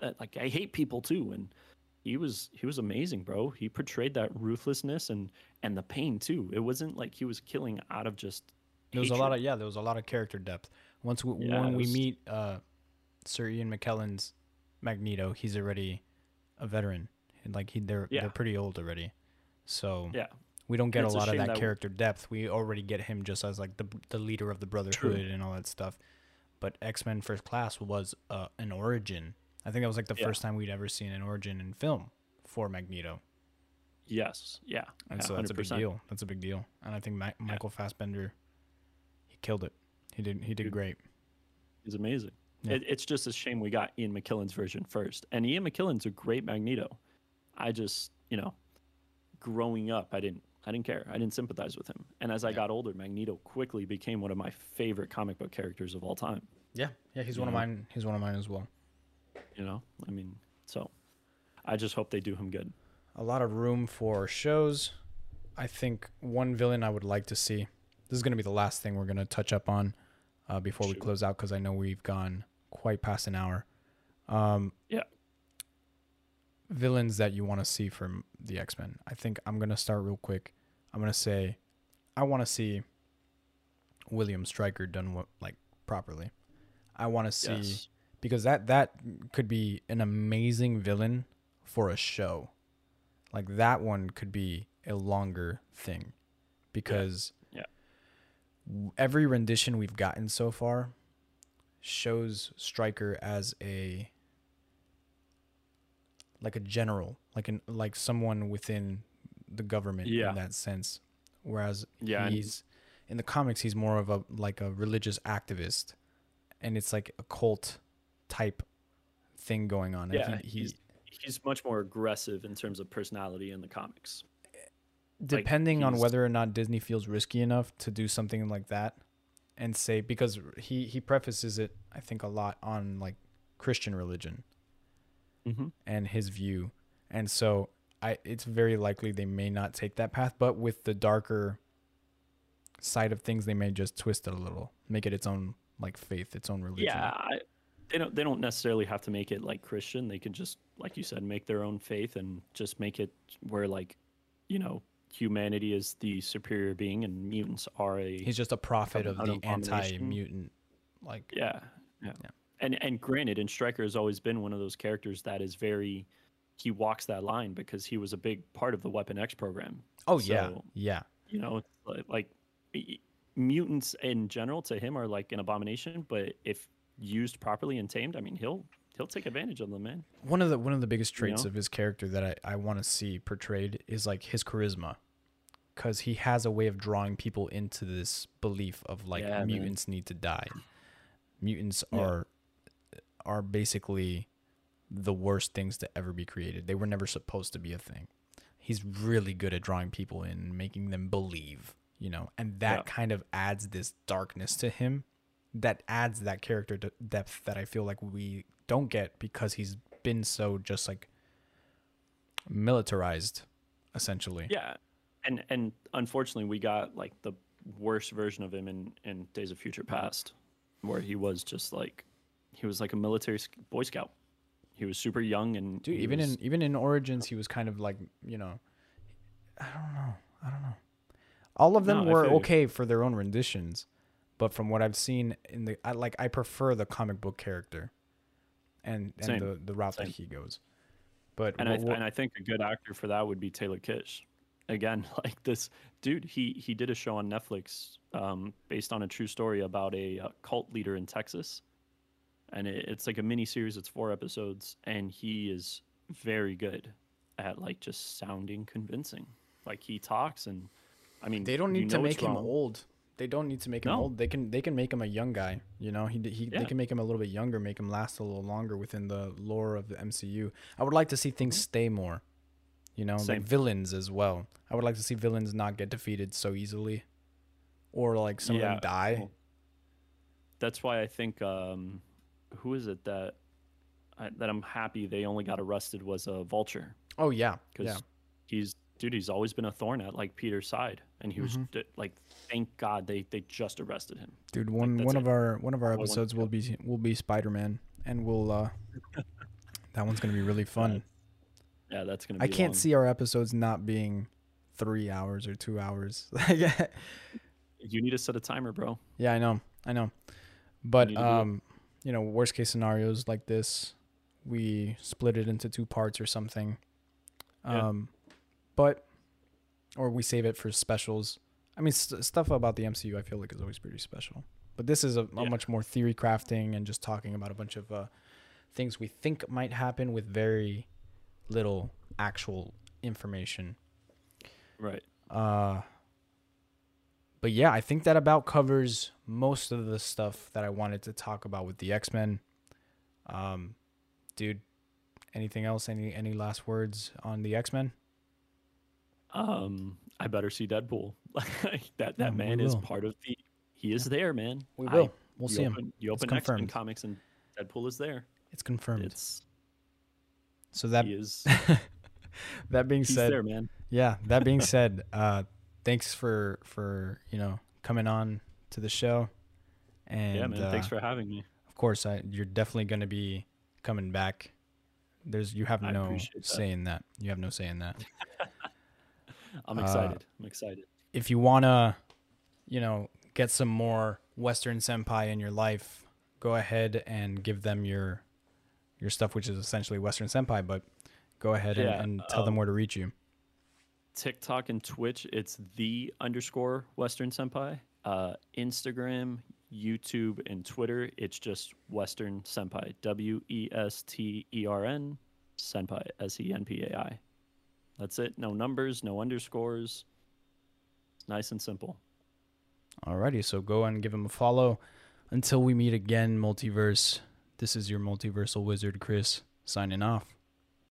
Speaker 2: Uh, like I hate people too, and he was he was amazing, bro. He portrayed that ruthlessness and and the pain too. It wasn't like he was killing out of just.
Speaker 1: There was a lot of yeah. There was a lot of character depth. Once we,
Speaker 2: Yeah,
Speaker 1: when
Speaker 2: it
Speaker 1: we meet uh, Sir Ian McKellen's Magneto, he's already a veteran. And, Like he, they're
Speaker 2: Yeah.
Speaker 1: they're pretty old already. So
Speaker 2: yeah.
Speaker 1: we don't get a
Speaker 2: it's a
Speaker 1: lot of that
Speaker 2: that
Speaker 1: character depth. We already get him just as like the the leader of the Brotherhood and all that stuff. But X Men First Class was uh, an origin. I think that was like the
Speaker 2: Yeah.
Speaker 1: first time we'd ever seen an origin in film for Magneto,
Speaker 2: Yes. Yeah.
Speaker 1: and
Speaker 2: yeah,
Speaker 1: so that's a big deal. That's a big deal. And I think Ma- Michael Fassbender, killed it. He did he did great.
Speaker 2: He's amazing.
Speaker 1: Yeah.
Speaker 2: It, it's just a shame we got Ian McKellen's version first. And Ian McKellen's a great Magneto. I just, you know, growing up, I didn't I didn't care. I didn't sympathize with him. And as I
Speaker 1: Yeah.
Speaker 2: got older, Magneto quickly became one of my favorite comic book characters of all time.
Speaker 1: Yeah, yeah, he's one of mine. He's one of mine as well.
Speaker 2: You know? I mean, so I just hope they do him good.
Speaker 1: A lot of room for shows. I think one villain I would like to see. This is going to be the last thing we're going to touch up on uh, before we close out because I know we've gone quite past an hour. Um,
Speaker 2: Yeah.
Speaker 1: Villains that you want to see from the X Men. I think I'm going to start real quick. I'm going to say I want to see William Stryker done what, like properly. I want to see
Speaker 2: Yes.
Speaker 1: because that that could be an amazing villain for a show. Like that one could be a longer thing because every rendition we've gotten so far shows Stryker as a like a general, like an like someone within the government
Speaker 2: Yeah.
Speaker 1: in that sense. Whereas
Speaker 2: Yeah,
Speaker 1: he's in the comics he's more of a like a religious activist and it's like a cult type thing going on.
Speaker 2: Yeah,
Speaker 1: he
Speaker 2: he's, he's much more aggressive in terms of personality in the comics.
Speaker 1: Depending on whether or not Disney feels risky enough to do something like that and say because he he prefaces it I think a lot on like Christian religion
Speaker 2: Mm-hmm.
Speaker 1: and his view. And so I it's very likely they may not take that path, but with the darker side of things they may just twist it a little, make it its own like faith, its own religion.
Speaker 2: Yeah, I, they don't. They don't necessarily have to make it like Christian. They can just, like you said, make their own faith and just make it where, like, you know, humanity is the superior being and mutants are a.
Speaker 1: He's just a prophet of the anti-mutant like
Speaker 2: yeah, yeah,
Speaker 1: Yeah.
Speaker 2: And and granted, and Stryker has always been one of those characters that is very. He walks that line because he was a big part of the Weapon X program.
Speaker 1: Oh yeah.
Speaker 2: So-
Speaker 1: Yeah.
Speaker 2: You know, like, like mutants in general to him are like an abomination, but if used properly and tamed, I mean, he'll he'll take advantage of them, man.
Speaker 1: One of the one of the biggest
Speaker 2: You
Speaker 1: traits
Speaker 2: know?
Speaker 1: of his character that I, I want to see portrayed is like his charisma. Cause he has a way of drawing people into this belief of like
Speaker 2: Yeah, man.
Speaker 1: mutants need to die. Mutants
Speaker 2: Yeah.
Speaker 1: are are basically the worst things to ever be created. They were never supposed to be a thing. He's really good at drawing people in, making them believe, you know, and that
Speaker 2: Yeah.
Speaker 1: kind of adds this darkness to him that adds that character de- depth that I feel like we don't get because he's been so just like militarized essentially.
Speaker 2: Yeah, and and unfortunately, we got like the worst version of him in in Days of Future Past, where he was just like he was like a military boy scout. He was super young and
Speaker 1: Dude, even
Speaker 2: was-
Speaker 1: in even in Origins he was kind of like, you know, I don't know. I don't know. All of them
Speaker 2: No,
Speaker 1: were okay for their own renditions, but from what I've seen in the I like I prefer the comic book character and and
Speaker 2: Same.
Speaker 1: the the route that he goes. But
Speaker 2: and I
Speaker 1: what- what-
Speaker 2: and I think a good actor for that would be Taylor Kitsch. Again, like this dude, he he did a show on Netflix um, based on a true story about a uh, cult leader in Texas, and it, it's like a mini series. It's four episodes, and he is very good at like just sounding convincing. Like he talks, and I mean,
Speaker 1: they don't need to make him
Speaker 2: wrong.
Speaker 1: old. They don't need to make him
Speaker 2: No.
Speaker 1: old. They can they can make him a young guy. You know, he he
Speaker 2: Yeah.
Speaker 1: they can make him a little bit younger, make him last a little longer within the lore of the MCU. I would like to see things stay more. You know,
Speaker 2: Mm-hmm. Same.
Speaker 1: like villains as well. I would like to see villains not get defeated so easily, or like some of them die.
Speaker 2: well, That's why I think um, who is it that I, that I'm happy they only got arrested was a vulture
Speaker 1: Oh yeah,
Speaker 2: because
Speaker 1: yeah.
Speaker 2: he's dude he's always been a thorn at like Peter's side and he was
Speaker 1: Mhm.
Speaker 2: d- like thank God they they just arrested him.
Speaker 1: Dude, one
Speaker 2: that's
Speaker 1: one
Speaker 2: it.
Speaker 1: of our one of our
Speaker 2: All I want
Speaker 1: episodes will be will be Spider Man, and we'll uh, that one's gonna be really fun.
Speaker 2: Yeah, that's gonna. Be
Speaker 1: I can't
Speaker 2: long.
Speaker 1: see our episodes not being three hours or two hours. yeah,
Speaker 2: You need to set a timer, bro.
Speaker 1: Yeah, I know, I know. But
Speaker 2: need to do it.
Speaker 1: um, you know, worst case scenarios like this, we split it into two parts or something.
Speaker 2: Yeah.
Speaker 1: Um, but or we save it for specials. I mean, st- stuff about the MCU I feel like is always pretty special. But this is a, a
Speaker 2: Yeah.
Speaker 1: much more theory crafting and just talking about a bunch of uh, things we think might happen with very little actual information.
Speaker 2: Right.
Speaker 1: Uh, but yeah, I think that about covers most of the stuff that I wanted to talk about with the X Men. Um, dude, anything else? Any any last words on the X Men?
Speaker 2: Um, I better see Deadpool. Like that that
Speaker 1: we
Speaker 2: man is part of the. He is there, man.
Speaker 1: We
Speaker 2: I-
Speaker 1: will. we'll
Speaker 2: you
Speaker 1: see him.
Speaker 2: You open X Men comics and Deadpool is there.
Speaker 1: It's confirmed.
Speaker 2: It's
Speaker 1: so that
Speaker 2: is.
Speaker 1: that being
Speaker 2: He's
Speaker 1: said,
Speaker 2: there, man.
Speaker 1: yeah. That being said, uh, thanks for for you know coming on to the show. And
Speaker 2: yeah, man.
Speaker 1: uh,
Speaker 2: Thanks for having me.
Speaker 1: of course, I, you're definitely going to be coming back. There's you have no
Speaker 2: appreciate that.
Speaker 1: in that. You have no say in that.
Speaker 2: I'm
Speaker 1: uh,
Speaker 2: excited. I'm excited.
Speaker 1: if you want to, you know, get some more Western Senpai in your life, go ahead and give them your your stuff, which is essentially Western Senpai. But go ahead and,
Speaker 2: Yeah,
Speaker 1: and tell them
Speaker 2: um,
Speaker 1: where to reach you.
Speaker 2: TikTok and Twitch, it's the underscore Western Senpai. Uh, Instagram, YouTube, and Twitter, it's just Western Senpai. W E S T E R N Senpai. S E N P A I. That's it. No numbers, no underscores. It's nice and simple.
Speaker 1: Alrighty, so go and give him a follow. Until we meet again, multiverse. This is your multiversal wizard, Chris, signing off.